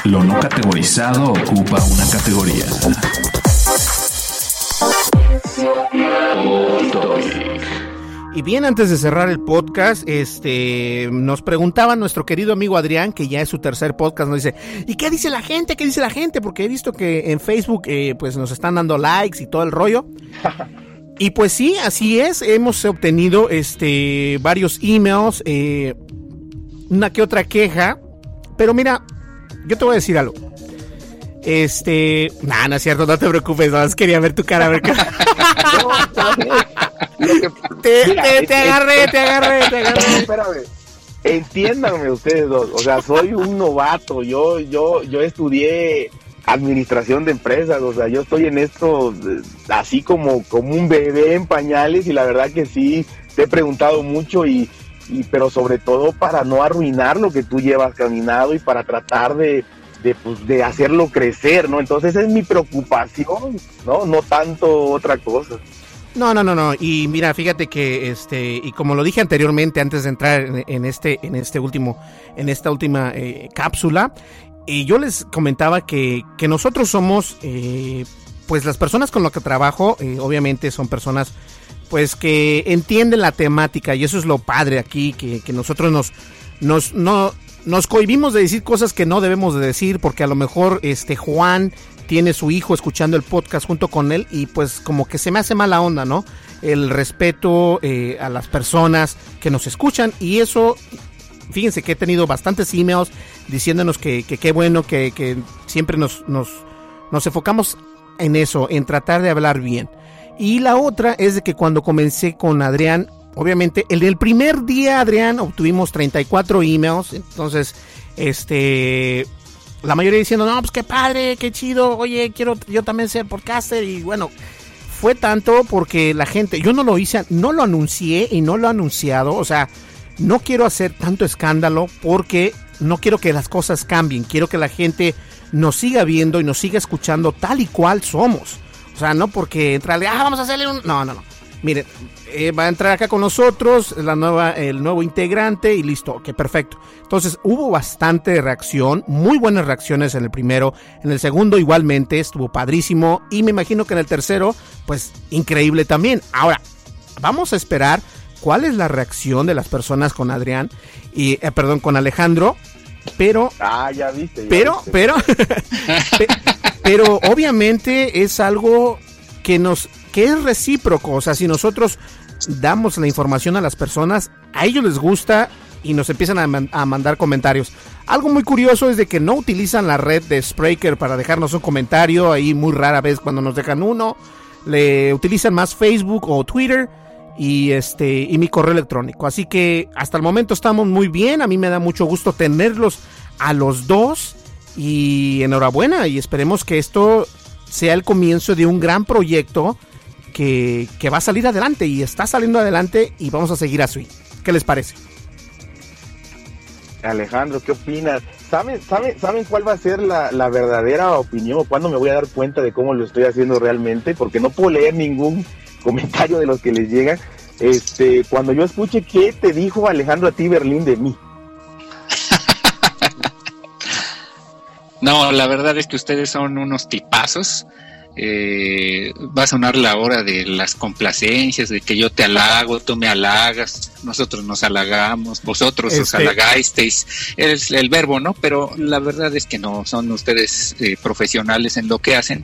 Lo no categorizado ocupa una categoría. Y bien, antes de cerrar el podcast, este, nos preguntaba nuestro querido amigo Adrián, que ya es su tercer podcast, nos dice, ¿y qué dice la gente? ¿Qué dice la gente? Porque he visto que en Facebook, eh, pues nos están dando likes y todo el rollo. Y pues sí, así es, hemos obtenido, este, varios emails, eh, una que otra queja, pero mira, yo te voy a decir algo. Este, nada, no es cierto, no te preocupes, nada más quería ver tu cara, a ver qué. te, te, te agarré, te agarré, te agarré. Espérame. Entiéndanme ustedes dos, o sea, soy un novato, yo, yo, yo estudié administración de empresas, o sea, yo estoy en esto eh, así como, como un bebé en pañales y la verdad que sí, te he preguntado mucho y, y pero sobre todo para no arruinar lo que tú llevas caminado y para tratar de, de, pues, de hacerlo crecer, ¿no? Entonces es mi preocupación, ¿no? No tanto otra cosa. No, no, no, no. Y mira, fíjate que este, y como lo dije anteriormente, antes de entrar en, en este, en este último, en esta última eh, cápsula, y yo les comentaba que, que nosotros somos, eh, pues las personas con las que trabajo, eh, obviamente son personas, pues que entienden la temática y eso es lo padre aquí, que, que nosotros nos, nos, no, nos cohibimos de decir cosas que no debemos de decir porque a lo mejor este Juan tiene su hijo escuchando el podcast junto con él y pues como que se me hace mala onda, ¿no? El respeto eh, a las personas que nos escuchan y eso, fíjense que he tenido bastantes emails diciéndonos que qué bueno, que, que siempre nos, nos, nos enfocamos en eso, en tratar de hablar bien. Y la otra es de que cuando comencé con Adrián, obviamente, el del primer día, Adrián, obtuvimos 34 emails. Entonces, este, la mayoría diciendo, no, pues qué padre, qué chido, oye, quiero yo también ser podcaster. Y bueno, fue tanto porque la gente, yo no lo hice, no lo anuncié y no lo he anunciado. O sea, no quiero hacer tanto escándalo porque no quiero que las cosas cambien. Quiero que la gente nos siga viendo y nos siga escuchando tal y cual somos. O sea, no porque entrarle, ah, vamos a hacerle un. No, no, no. Miren, eh, va a entrar acá con nosotros la nueva, el nuevo integrante y listo, ok, perfecto. Entonces hubo bastante reacción, muy buenas reacciones en el primero, en el segundo igualmente estuvo padrísimo y me imagino que en el tercero, pues increíble también. Ahora, vamos a esperar cuál es la reacción de las personas con Adrián y, eh, perdón, con Alejandro, pero... Ah, ya viste. Ya pero, viste. pero, pe- pero obviamente es algo que nos, que es recíproco, o sea, si nosotros damos la información a las personas, a ellos les gusta y nos empiezan a, a mandar comentarios. Algo muy curioso es de que no utilizan la red de Spreaker para dejarnos un comentario, ahí muy rara vez cuando nos dejan uno, le utilizan más Facebook o Twitter y este y mi correo electrónico. Así que hasta el momento estamos muy bien, a mí me da mucho gusto tenerlos a los dos y enhorabuena y esperemos que esto sea el comienzo de un gran proyecto que, que va a salir adelante y está saliendo adelante y vamos a seguir así. ¿Qué les parece? Alejandro, ¿qué opinas? ¿Saben, saben, ¿Saben cuál va a ser la, la verdadera opinión o cuándo me voy a dar cuenta de cómo lo estoy haciendo realmente? Porque no puedo leer ningún comentario de los que les llegan. Este, cuando yo escuche qué te dijo Alejandro a ti Berlín de mí. No, la verdad es que ustedes son unos tipazos. Eh, va a sonar la hora de las complacencias, de que yo te halago, tú me halagas, nosotros nos halagamos, vosotros os Este- halagasteis, es el verbo, ¿no? Pero la verdad es que no, son ustedes eh, profesionales en lo que hacen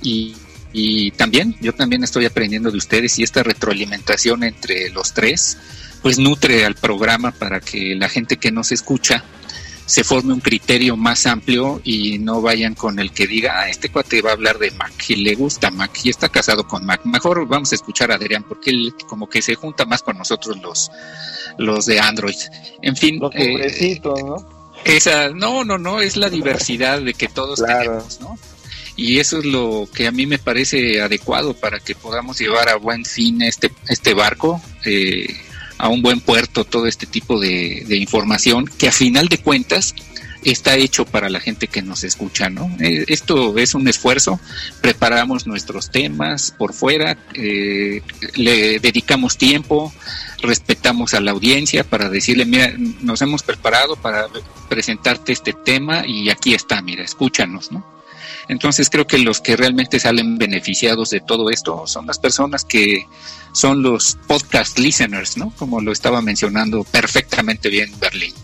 y, y también, yo también estoy aprendiendo de ustedes y esta retroalimentación entre los tres, pues nutre al programa para que la gente que nos escucha se forme un criterio más amplio y no vayan con el que diga, ah, este cuate va a hablar de Mac y le gusta Mac y está casado con Mac. Mejor vamos a escuchar a Adrián porque él como que se junta más con nosotros los, los de Android. En fin, Los eh, ¿no? esa, no, no, no, es la diversidad de que todos Claro. tenemos, ¿no? Y eso es lo que a mí me parece adecuado para que podamos llevar a buen fin este, este barco. Eh, a un buen puerto todo este tipo de, información que a final de cuentas está hecho para la gente que nos escucha, ¿no? Eh, esto es un esfuerzo, preparamos nuestros temas por fuera, eh, le dedicamos tiempo, respetamos a la audiencia para decirle, mira, nos hemos preparado para presentarte este tema y aquí está, mira, escúchanos, ¿no? Entonces creo que los que realmente salen beneficiados de todo esto son las personas que son los podcast listeners, ¿no? Como lo estaba mencionando perfectamente bien Berlín.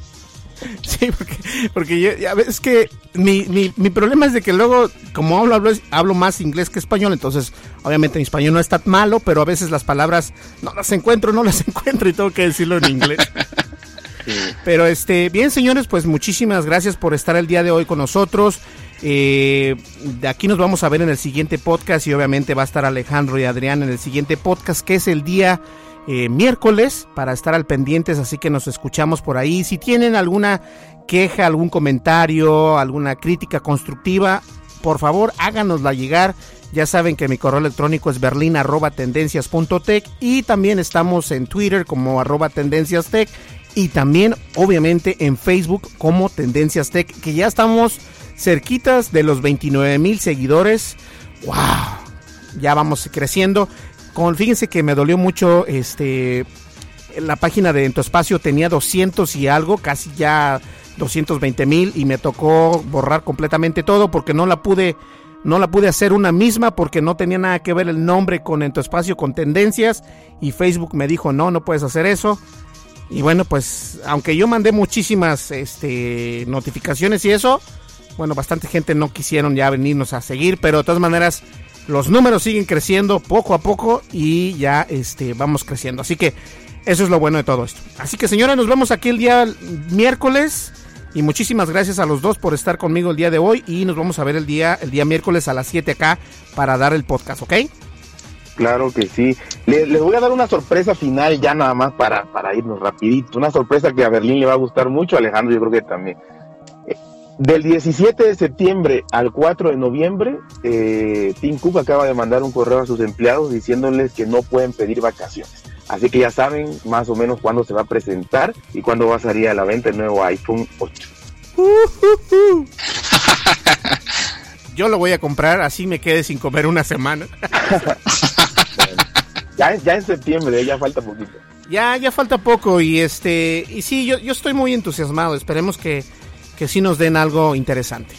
Sí, porque, porque yo, ya ves que mi, mi, mi, problema es de que luego, como hablo, hablo, hablo, más inglés que español, entonces obviamente mi español no es tan malo, pero a veces las palabras no las encuentro, no las encuentro y tengo que decirlo en inglés. Pero este, bien señores, pues muchísimas gracias por estar el día de hoy con nosotros. Eh, de aquí nos vamos a ver en el siguiente podcast y obviamente va a estar Alejandro y Adrián en el siguiente podcast que es el día eh, miércoles para estar al pendientes, así que nos escuchamos por ahí. Si tienen alguna queja, algún comentario, alguna crítica constructiva, por favor háganosla llegar. Ya saben que mi correo electrónico es berlin.tendencias.tech y también estamos en Twitter como arroba tendenciastech y también obviamente en Facebook como Tendencias Tech, que ya estamos cerquitas de los 29 mil seguidores. ¡Wow! Ya vamos creciendo. Con, fíjense que me dolió mucho este la página de En tu espacio tenía 200 y algo, casi ya 220 mil y me tocó borrar completamente todo porque no la pude no la pude hacer una misma porque no tenía nada que ver el nombre con En tu espacio con tendencias y Facebook me dijo no, no puedes hacer eso. Y bueno, pues aunque yo mandé muchísimas este, notificaciones y eso, bueno, bastante gente no quisieron ya venirnos a seguir, pero de todas maneras los números siguen creciendo poco a poco y ya este, vamos creciendo. Así que eso es lo bueno de todo esto. Así que señora, nos vemos aquí el día miércoles. Y muchísimas gracias a los dos por estar conmigo el día de hoy. Y nos vamos a ver el día, el día miércoles a las 7 acá para dar el podcast, ¿ok? Claro que sí. Les, les voy a dar una sorpresa final ya nada más para, para irnos rapidito. Una sorpresa que a Berlín le va a gustar mucho, Alejandro yo creo que también. Del 17 de septiembre al 4 de noviembre, eh, Tim Cook acaba de mandar un correo a sus empleados diciéndoles que no pueden pedir vacaciones. Así que ya saben más o menos cuándo se va a presentar y cuándo va a salir a la venta el nuevo iPhone 8. Yo lo voy a comprar, así me quede sin comer una semana. ya, ya en septiembre, ya falta poquito. Ya, ya falta poco y este, y sí, yo, yo estoy muy entusiasmado. Esperemos que que sí nos den algo interesante.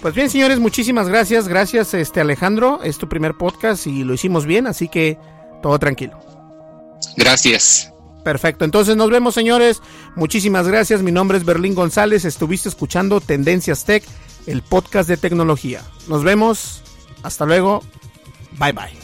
Pues bien, señores, muchísimas gracias. Gracias, este Alejandro. Es tu primer podcast y lo hicimos bien, así que todo tranquilo. Gracias. Perfecto, entonces nos vemos señores, muchísimas gracias, mi nombre es Berlín González, estuviste escuchando Tendencias Tech, el podcast de tecnología. Nos vemos, hasta luego, bye bye.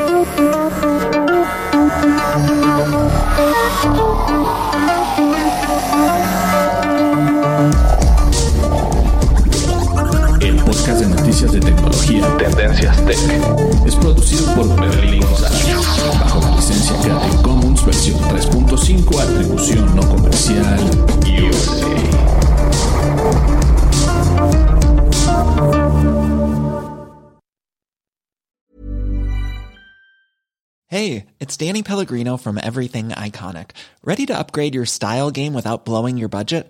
Tech. Es producido por Berlín. Bajo licencia Creative Commons versión 3.5, atribución no comercial. Hey, it's Danny Pellegrino from Everything Iconic. Ready to upgrade your style game without blowing your budget?